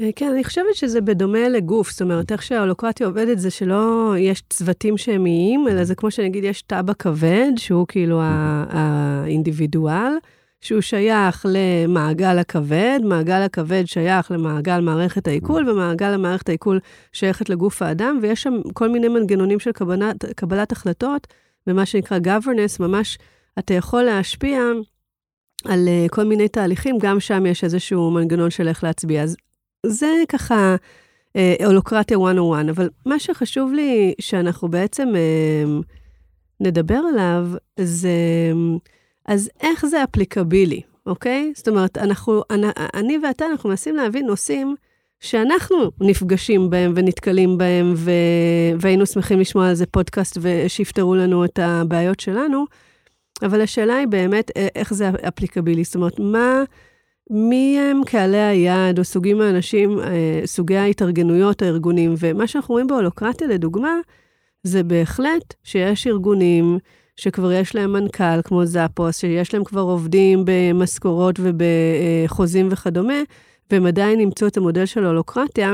אה, כן, אני חושבת שזה בדומה לגוף, זאת אומרת, איך שההולוקרטיה עובדת זה שלא יש צוותים שהם איים, אלא זה כמו שנגיד יש תב"ע כבד, שהוא כאילו האינדיבידואל, שהוא שייך למעגל הכבד, מעגל הכבד שייך למעגל מערכת העיכול, ומעגל המערכת העיכול שייכת לגוף האדם, ויש שם כל מיני מנגנונים של קבלת, קבלת החלטות, במה שנקרא governance, ממש אתה יכול להשפיע על uh, כל מיני תהליכים, גם שם יש איזשהו מנגנון של איך להצביע. אז זה ככה אה, הולוקרטיה 101, אבל מה שחשוב לי שאנחנו בעצם אה, נדבר עליו, זה אז איך זה אפליקבילי, אוקיי? זאת אומרת, אנחנו, אני, אני ואתה, אנחנו מנסים להבין נושאים שאנחנו נפגשים בהם ונתקלים בהם, ו... והיינו שמחים לשמוע על זה פודקאסט ושיפתרו לנו את הבעיות שלנו, אבל השאלה היא באמת איך זה אפליקבילי, זאת אומרת, מה... מי הם קהלי היעד או סוגים האנשים, אה, סוגי ההתארגנויות, הארגונים, ומה שאנחנו רואים בהולוקרטיה, לדוגמה, זה בהחלט שיש ארגונים שכבר יש להם מנכ"ל, כמו זאפוס, שיש להם כבר עובדים במשכורות ובחוזים וכדומה, והם עדיין אימצו את המודל של הולוקרטיה,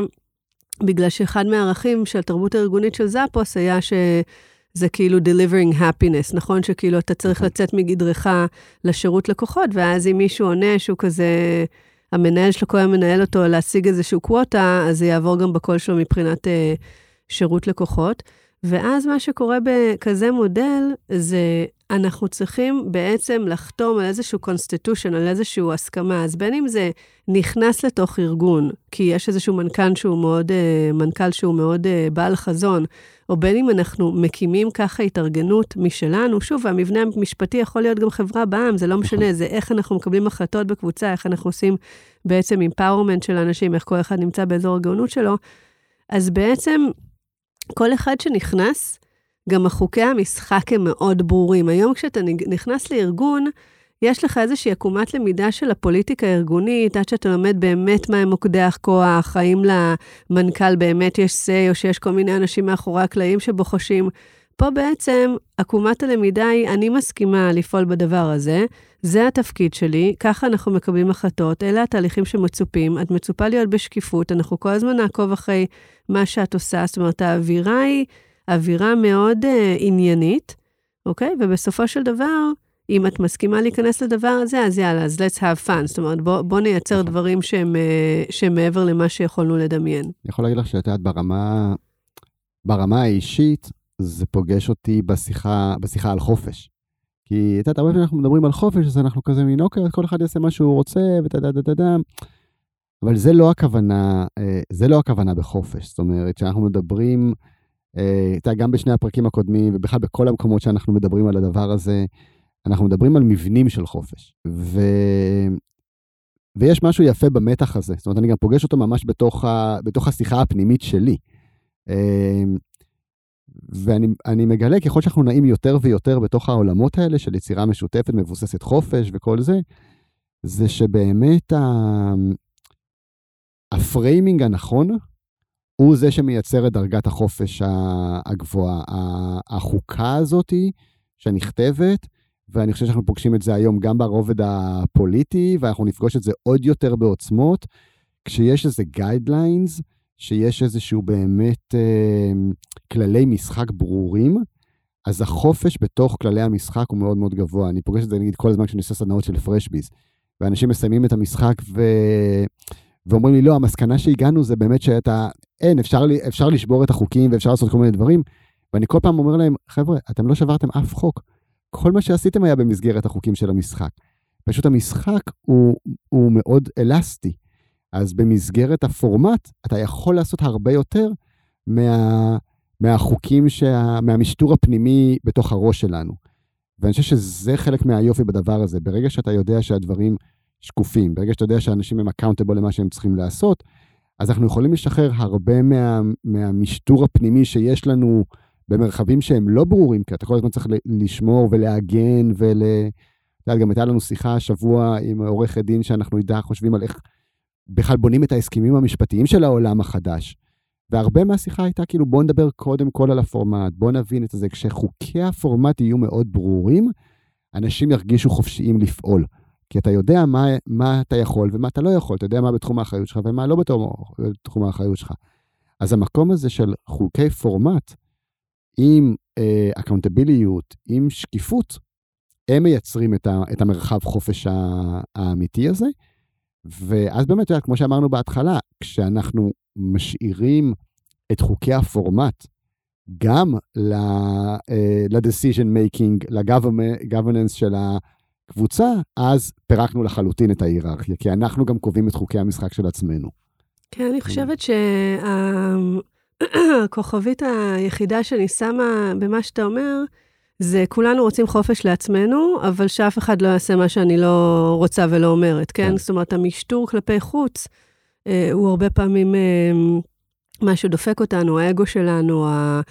בגלל שאחד מהערכים של התרבות הארגונית של זאפוס היה ש... זה כאילו delivering happiness, נכון? שכאילו אתה צריך נכון. לצאת מגדרך לשירות לקוחות, ואז אם מישהו עונה שהוא כזה, המנהל שלו כל היום מנהל אותו להשיג איזשהו quota, אז זה יעבור גם בקול שלו מבחינת אה, שירות לקוחות. ואז מה שקורה בכזה מודל, זה אנחנו צריכים בעצם לחתום על איזשהו constitution, על איזושהי הסכמה. אז בין אם זה נכנס לתוך ארגון, כי יש איזשהו מנכ"ל שהוא מאוד, אה, מנכ"ל שהוא מאוד אה, בעל חזון, או בין אם אנחנו מקימים ככה התארגנות משלנו, שוב, המבנה המשפטי יכול להיות גם חברה בעם, זה לא משנה. זה איך אנחנו מקבלים החלטות בקבוצה, איך אנחנו עושים בעצם אימפאורמנט של אנשים, איך כל אחד נמצא באזור הגאונות שלו. אז בעצם כל אחד שנכנס, גם החוקי המשחק הם מאוד ברורים. היום כשאתה נכנס לארגון, יש לך איזושהי עקומת למידה של הפוליטיקה הארגונית, עד שאתה לומד באמת מהם מוקדי הכוח, האם למנכ"ל באמת יש say, או שיש כל מיני אנשים מאחורי הקלעים שבוחשים. פה בעצם עקומת הלמידה היא, אני מסכימה לפעול בדבר הזה, זה התפקיד שלי, ככה אנחנו מקבלים החלטות, אלה התהליכים שמצופים, את מצופה להיות בשקיפות, אנחנו כל הזמן נעקוב אחרי מה שאת עושה, זאת אומרת, האווירה היא אווירה מאוד uh, עניינית, אוקיי? ובסופו של דבר, אם את מסכימה להיכנס לדבר הזה, אז יאללה, אז let's have fun. זאת אומרת, בוא, בוא נייצר נכון. דברים שהם, uh, שהם מעבר למה שיכולנו לדמיין. אני יכול להגיד לך שאת יודעת, ברמה, ברמה האישית, זה פוגש אותי בשיחה, בשיחה על חופש. כי את יודעת, הרבה פעמים אנחנו מדברים על חופש, אז אנחנו כזה מין, אוקיי, כל אחד יעשה מה שהוא רוצה, ודה דה דה דה. אבל זה לא הכוונה, אה, זה לא הכוונה בחופש. זאת אומרת, כשאנחנו מדברים, אה, אתה גם בשני הפרקים הקודמים, ובכלל בכל המקומות שאנחנו מדברים על הדבר הזה, אנחנו מדברים על מבנים של חופש. ו... ויש משהו יפה במתח הזה. זאת אומרת, אני גם פוגש אותו ממש בתוך, ה... בתוך השיחה הפנימית שלי. ואני מגלה, ככל שאנחנו נעים יותר ויותר בתוך העולמות האלה של יצירה משותפת, מבוססת חופש וכל זה, זה שבאמת ה... ה framing הנכון הוא זה שמייצר את דרגת החופש הגבוהה. החוקה הזאת שנכתבת, ואני חושב שאנחנו פוגשים את זה היום גם ברובד הפוליטי, ואנחנו נפגוש את זה עוד יותר בעוצמות, כשיש איזה guidelines, שיש איזשהו באמת אה, כללי משחק ברורים, אז החופש בתוך כללי המשחק הוא מאוד מאוד גבוה. אני פוגש את זה נגיד כל הזמן כשאני עושה סדנאות של פרשביז, ואנשים מסיימים את המשחק ו... ואומרים לי, לא, המסקנה שהגענו זה באמת שאתה, אין, אפשר, אפשר לשבור את החוקים ואפשר לעשות כל מיני דברים, ואני כל פעם אומר להם, חבר'ה, אתם לא שברתם אף חוק. כל מה שעשיתם היה במסגרת החוקים של המשחק. פשוט המשחק הוא, הוא מאוד אלסטי. אז במסגרת הפורמט, אתה יכול לעשות הרבה יותר מה, מהחוקים, שה, מהמשטור הפנימי בתוך הראש שלנו. ואני חושב שזה חלק מהיופי בדבר הזה. ברגע שאתה יודע שהדברים שקופים, ברגע שאתה יודע שאנשים הם accountable למה שהם צריכים לעשות, אז אנחנו יכולים לשחרר הרבה מה, מהמשטור הפנימי שיש לנו במרחבים שהם לא ברורים, כי אתה כל הזמן צריך לשמור ולהגן ול... אתה יודע, גם הייתה לנו שיחה השבוע עם עורכת דין שאנחנו איתה חושבים על איך בכלל בונים את ההסכמים המשפטיים של העולם החדש. והרבה מהשיחה הייתה כאילו, בואו נדבר קודם כל על הפורמט, בואו נבין את זה. כשחוקי הפורמט יהיו מאוד ברורים, אנשים ירגישו חופשיים לפעול. כי אתה יודע מה, מה אתה יכול ומה אתה לא יכול, אתה יודע מה בתחום האחריות שלך ומה לא בתחום האחריות שלך. אז המקום הזה של חוקי פורמט, עם אקאונטביליות, uh, עם שקיפות, הם מייצרים את, ה, את המרחב חופש האמיתי הזה. ואז באמת, כמו שאמרנו בהתחלה, כשאנחנו משאירים את חוקי הפורמט גם ל-decision אה, making, ל-governance של הקבוצה, אז פירקנו לחלוטין את ההיררכיה, כי אנחנו גם קובעים את חוקי המשחק של עצמנו. כן, אני חושבת שהכוכבית היחידה שאני שמה במה שאתה אומר, זה כולנו רוצים חופש לעצמנו, אבל שאף אחד לא יעשה מה שאני לא רוצה ולא אומרת, כן? כן. זאת אומרת, המשטור כלפי חוץ אה, הוא הרבה פעמים אה, מה שדופק אותנו, האגו שלנו, ה...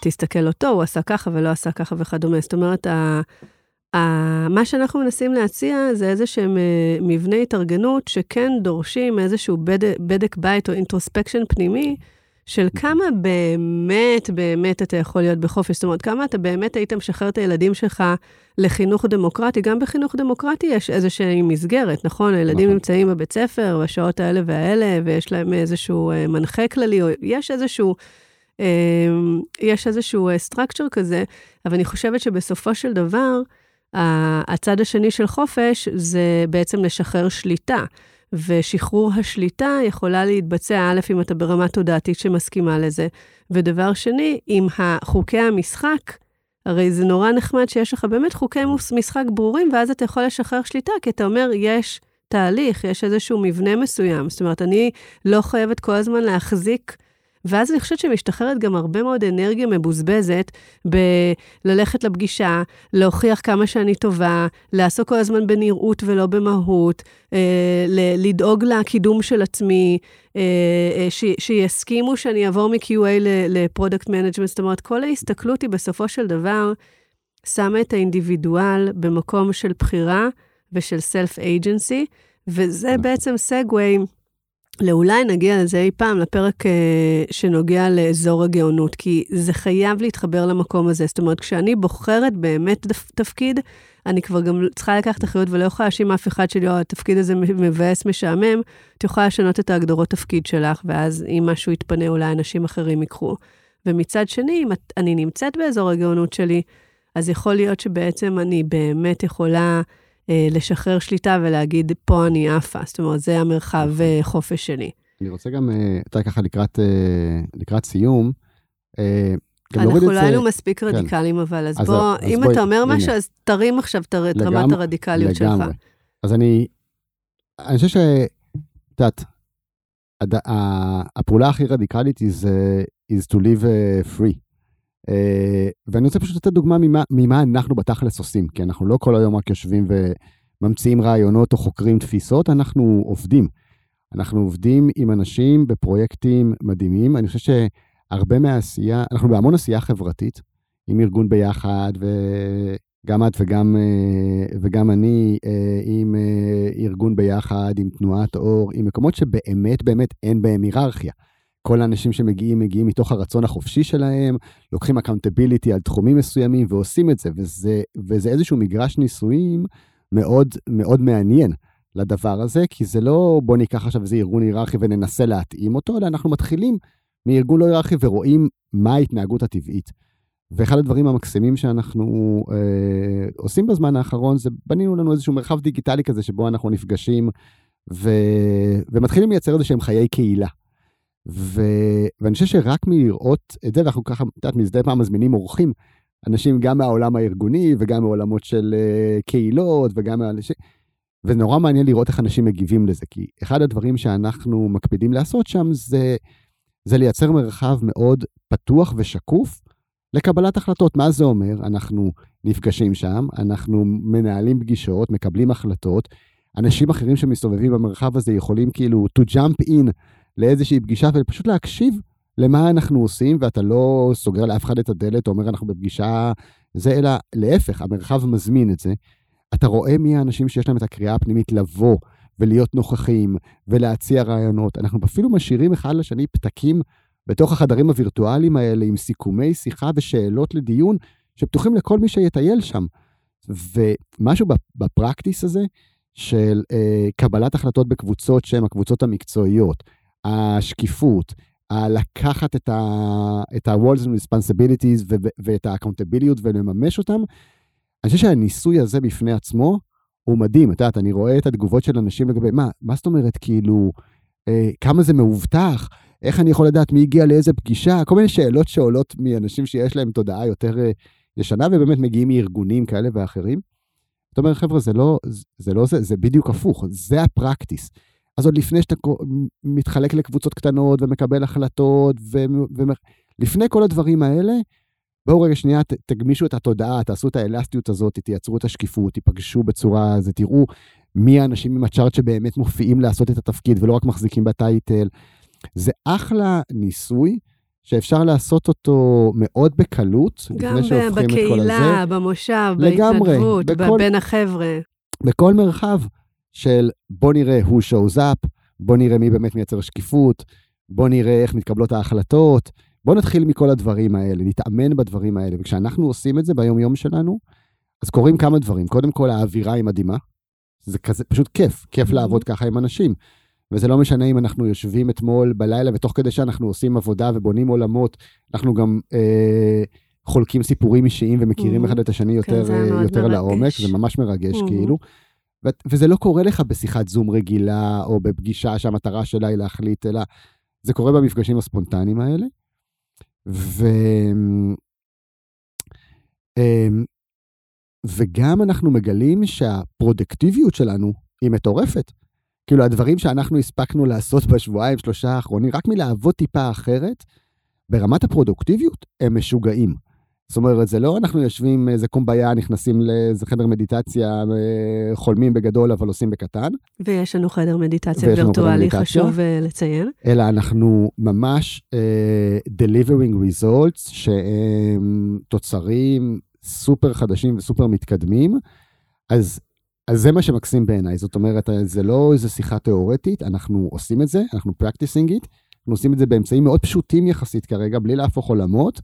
תסתכל אותו, הוא עשה ככה ולא עשה ככה וכדומה. זאת אומרת, ה... ה... מה שאנחנו מנסים להציע זה איזה שהם אה, מבני התארגנות שכן דורשים איזשהו בדק, בדק בית או אינטרוספקשן פנימי. של כמה באמת, באמת אתה יכול להיות בחופש. זאת אומרת, כמה אתה באמת היית משחרר את הילדים שלך לחינוך דמוקרטי. גם בחינוך דמוקרטי יש איזושהי מסגרת, נכון? הילדים נכון. נמצאים בבית ספר בשעות האלה והאלה, ויש להם איזשהו אה, מנחה כללי, או יש איזשהו... אה, יש איזשהו סטרקצ'ר אה, כזה, אבל אני חושבת שבסופו של דבר, הצד השני של חופש זה בעצם לשחרר שליטה. ושחרור השליטה יכולה להתבצע, א', אם אתה ברמה תודעתית שמסכימה לזה, ודבר שני, אם חוקי המשחק, הרי זה נורא נחמד שיש לך באמת חוקי משחק ברורים, ואז אתה יכול לשחרר שליטה, כי אתה אומר, יש תהליך, יש איזשהו מבנה מסוים. זאת אומרת, אני לא חייבת כל הזמן להחזיק ואז אני חושבת שמשתחררת גם הרבה מאוד אנרגיה מבוזבזת בללכת לפגישה, להוכיח כמה שאני טובה, לעסוק כל הזמן בנראות ולא במהות, אה, לדאוג לקידום של עצמי, אה, אה, ש, שיסכימו שאני אעבור מ QA ל product management. זאת אומרת, כל ההסתכלות היא בסופו של דבר שמה את האינדיבידואל במקום של בחירה ושל סלף אייג'נסי, וזה נכון. בעצם סגווי. לאולי נגיע לזה אי פעם, לפרק אה, שנוגע לאזור הגאונות, כי זה חייב להתחבר למקום הזה. זאת אומרת, כשאני בוחרת באמת תפקיד, אני כבר גם צריכה לקחת אחריות ולא יכולה להאשים אף אחד שלי, או התפקיד הזה מבאס, משעמם, את יכולה לשנות את ההגדרות תפקיד שלך, ואז אם משהו יתפנה, אולי אנשים אחרים ייקחו. ומצד שני, אם אני נמצאת באזור הגאונות שלי, אז יכול להיות שבעצם אני באמת יכולה... אה, לשחרר שליטה ולהגיד, פה אני עפה. זאת אומרת, זה המרחב נכון. אה, חופש שלי. אני רוצה גם, אה, אתה ככה לקראת, לקראת סיום, אנחנו לא היינו מספיק כן. רדיקליים, אבל אז, אז בוא, אז אם בוא, אתה אומר הנה. משהו, אז תרים עכשיו את רמת הרדיקליות לגמרי. שלך. אז אני, אני חושב ש... את יודעת, הפעולה הכי רדיקלית is, is to live free. אה, ואני רוצה פשוט לתת דוגמה ממה, ממה אנחנו בתכלס עושים, כי אנחנו לא כל היום רק יושבים וממציאים רעיונות או חוקרים תפיסות, אנחנו עובדים. אנחנו עובדים עם אנשים בפרויקטים מדהימים. אני חושב שהרבה מהעשייה, אנחנו בהמון עשייה חברתית, עם ארגון ביחד, וגם את וגם, אה, וגם אני אה, עם ארגון ביחד, עם תנועת אור, עם מקומות שבאמת באמת אין בהם היררכיה. כל האנשים שמגיעים, מגיעים מתוך הרצון החופשי שלהם, לוקחים accountability על תחומים מסוימים ועושים את זה, וזה, וזה איזשהו מגרש ניסויים מאוד מאוד מעניין לדבר הזה, כי זה לא בוא ניקח עכשיו איזה ארגון היררכי וננסה להתאים אותו, אלא אנחנו מתחילים מארגון לא היררכי ורואים מה ההתנהגות הטבעית. ואחד הדברים המקסימים שאנחנו אה, עושים בזמן האחרון, זה בנינו לנו איזשהו מרחב דיגיטלי כזה שבו אנחנו נפגשים ו... ומתחילים לייצר איזה שהם חיי קהילה. ו... ואני חושב שרק מלראות את זה, ואנחנו ככה, את יודעת, מזדי פעם מזמינים אורחים, אנשים גם מהעולם הארגוני וגם מעולמות של uh, קהילות וגם מאנשים, ונורא מעניין לראות איך אנשים מגיבים לזה, כי אחד הדברים שאנחנו מקפידים לעשות שם זה, זה לייצר מרחב מאוד פתוח ושקוף לקבלת החלטות. מה זה אומר? אנחנו נפגשים שם, אנחנו מנהלים פגישות, מקבלים החלטות, אנשים אחרים שמסתובבים במרחב הזה יכולים כאילו to jump in לאיזושהי פגישה ופשוט להקשיב למה אנחנו עושים, ואתה לא סוגר לאף אחד את הדלת, אומר אנחנו בפגישה זה, אלא להפך, המרחב מזמין את זה. אתה רואה מי האנשים שיש להם את הקריאה הפנימית לבוא ולהיות נוכחים ולהציע רעיונות. אנחנו אפילו משאירים אחד לשני פתקים בתוך החדרים הווירטואליים האלה עם סיכומי שיחה ושאלות לדיון שפתוחים לכל מי שיטייל שם. ומשהו בפרקטיס הזה של אה, קבלת החלטות בקבוצות שהן הקבוצות המקצועיות, השקיפות, לקחת את ה-walls and responsibilities ואת ה-accountability ולממש אותם, אני חושב שהניסוי הזה בפני עצמו הוא מדהים. את יודעת, אני רואה את התגובות של אנשים לגבי, מה, מה זאת אומרת, כאילו, אה, כמה זה מאובטח, איך אני יכול לדעת מי הגיע לאיזה פגישה, כל מיני שאלות שעולות מאנשים שיש להם תודעה יותר אה, ישנה, ובאמת מגיעים מארגונים כאלה ואחרים. זאת אומרת, חבר'ה, זה לא זה, לא זה, זה בדיוק הפוך, זה הפרקטיס. אז עוד לפני שאתה מתחלק לקבוצות קטנות ומקבל החלטות, ולפני כל הדברים האלה, בואו רגע שנייה, ת, תגמישו את התודעה, תעשו את האלסטיות הזאת, תייצרו את השקיפות, תיפגשו בצורה, הזו, תראו מי האנשים עם הצ'ארט שבאמת מופיעים לעשות את התפקיד ולא רק מחזיקים בטייטל. זה אחלה ניסוי. שאפשר לעשות אותו מאוד בקלות, לפני שהופכים את כל הזה. גם בקהילה, במושב, בהתנדבות, בכל, בין החבר'ה. בכל מרחב. של בוא נראה who shows up, בוא נראה מי באמת מייצר שקיפות, בוא נראה איך מתקבלות ההחלטות, בוא נתחיל מכל הדברים האלה, נתאמן בדברים האלה. וכשאנחנו עושים את זה ביום-יום שלנו, אז קורים כמה דברים. קודם כל, האווירה היא מדהימה. זה כזה, פשוט כיף, כיף mm-hmm. לעבוד ככה עם אנשים. וזה לא משנה אם אנחנו יושבים אתמול בלילה, ותוך כדי שאנחנו עושים עבודה ובונים עולמות, אנחנו גם אה, חולקים סיפורים אישיים ומכירים mm-hmm. אחד את השני יותר, כן, אה, יותר לעומק, זה ממש מרגש mm-hmm. כאילו. וזה לא קורה לך בשיחת זום רגילה, או בפגישה שהמטרה שלה היא להחליט, אלא זה קורה במפגשים הספונטניים האלה. ו... אמ, וגם אנחנו מגלים שהפרודקטיביות שלנו היא מטורפת. כאילו, הדברים שאנחנו הספקנו לעשות בשבועיים, שלושה האחרונים, רק מלעבוד טיפה אחרת, ברמת הפרודוקטיביות, הם משוגעים. זאת אומרת, זה לא אנחנו יושבים איזה קומביה, נכנסים לאיזה חדר מדיטציה, אה, חולמים בגדול, אבל עושים בקטן. ויש לנו חדר מדיטציה וירטואלי, חשוב uh, לציין. אלא אנחנו ממש uh, delivering results, שהם תוצרים סופר חדשים וסופר מתקדמים. אז אז זה מה שמקסים בעיניי, זאת אומרת, זה לא איזו שיחה תיאורטית, אנחנו עושים את זה, אנחנו practicing it, אנחנו עושים את זה באמצעים מאוד פשוטים יחסית כרגע, בלי להפוך עולמות,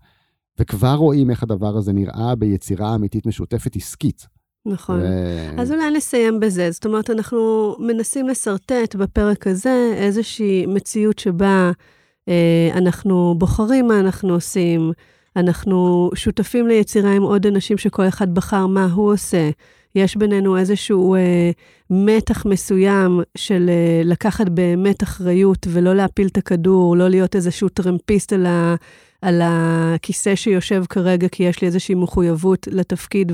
וכבר רואים איך הדבר הזה נראה ביצירה אמיתית משותפת עסקית. נכון. ו... אז אולי נסיים בזה. זאת אומרת, אנחנו מנסים לשרטט בפרק הזה איזושהי מציאות שבה אה, אנחנו בוחרים מה אנחנו עושים, אנחנו שותפים ליצירה עם עוד אנשים שכל אחד בחר מה הוא עושה. יש בינינו איזשהו אה, מתח מסוים של אה, לקחת באמת אחריות ולא להפיל את הכדור, לא להיות איזשהו טרמפיסט על, ה, על הכיסא שיושב כרגע, כי יש לי איזושהי מחויבות לתפקיד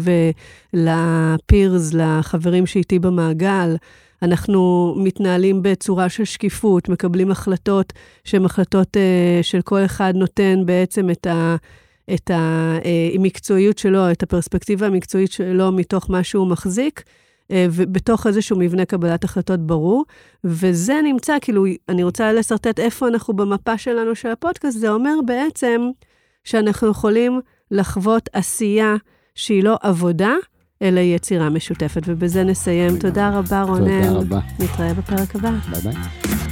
ולפירס, לחברים שאיתי במעגל. אנחנו מתנהלים בצורה של שקיפות, מקבלים החלטות שהן החלטות אה, של כל אחד נותן בעצם את ה... את המקצועיות שלו, את הפרספקטיבה המקצועית שלו מתוך מה שהוא מחזיק, אה, ובתוך איזשהו מבנה קבלת החלטות ברור. וזה נמצא, כאילו, אני רוצה לשרטט איפה אנחנו במפה שלנו של הפודקאסט, זה אומר בעצם שאנחנו יכולים לחוות עשייה שהיא לא עבודה, אלא יצירה משותפת. ובזה נסיים. תודה רבה, רונן. תודה רבה. נתראה בפרק הבא. ביי ביי.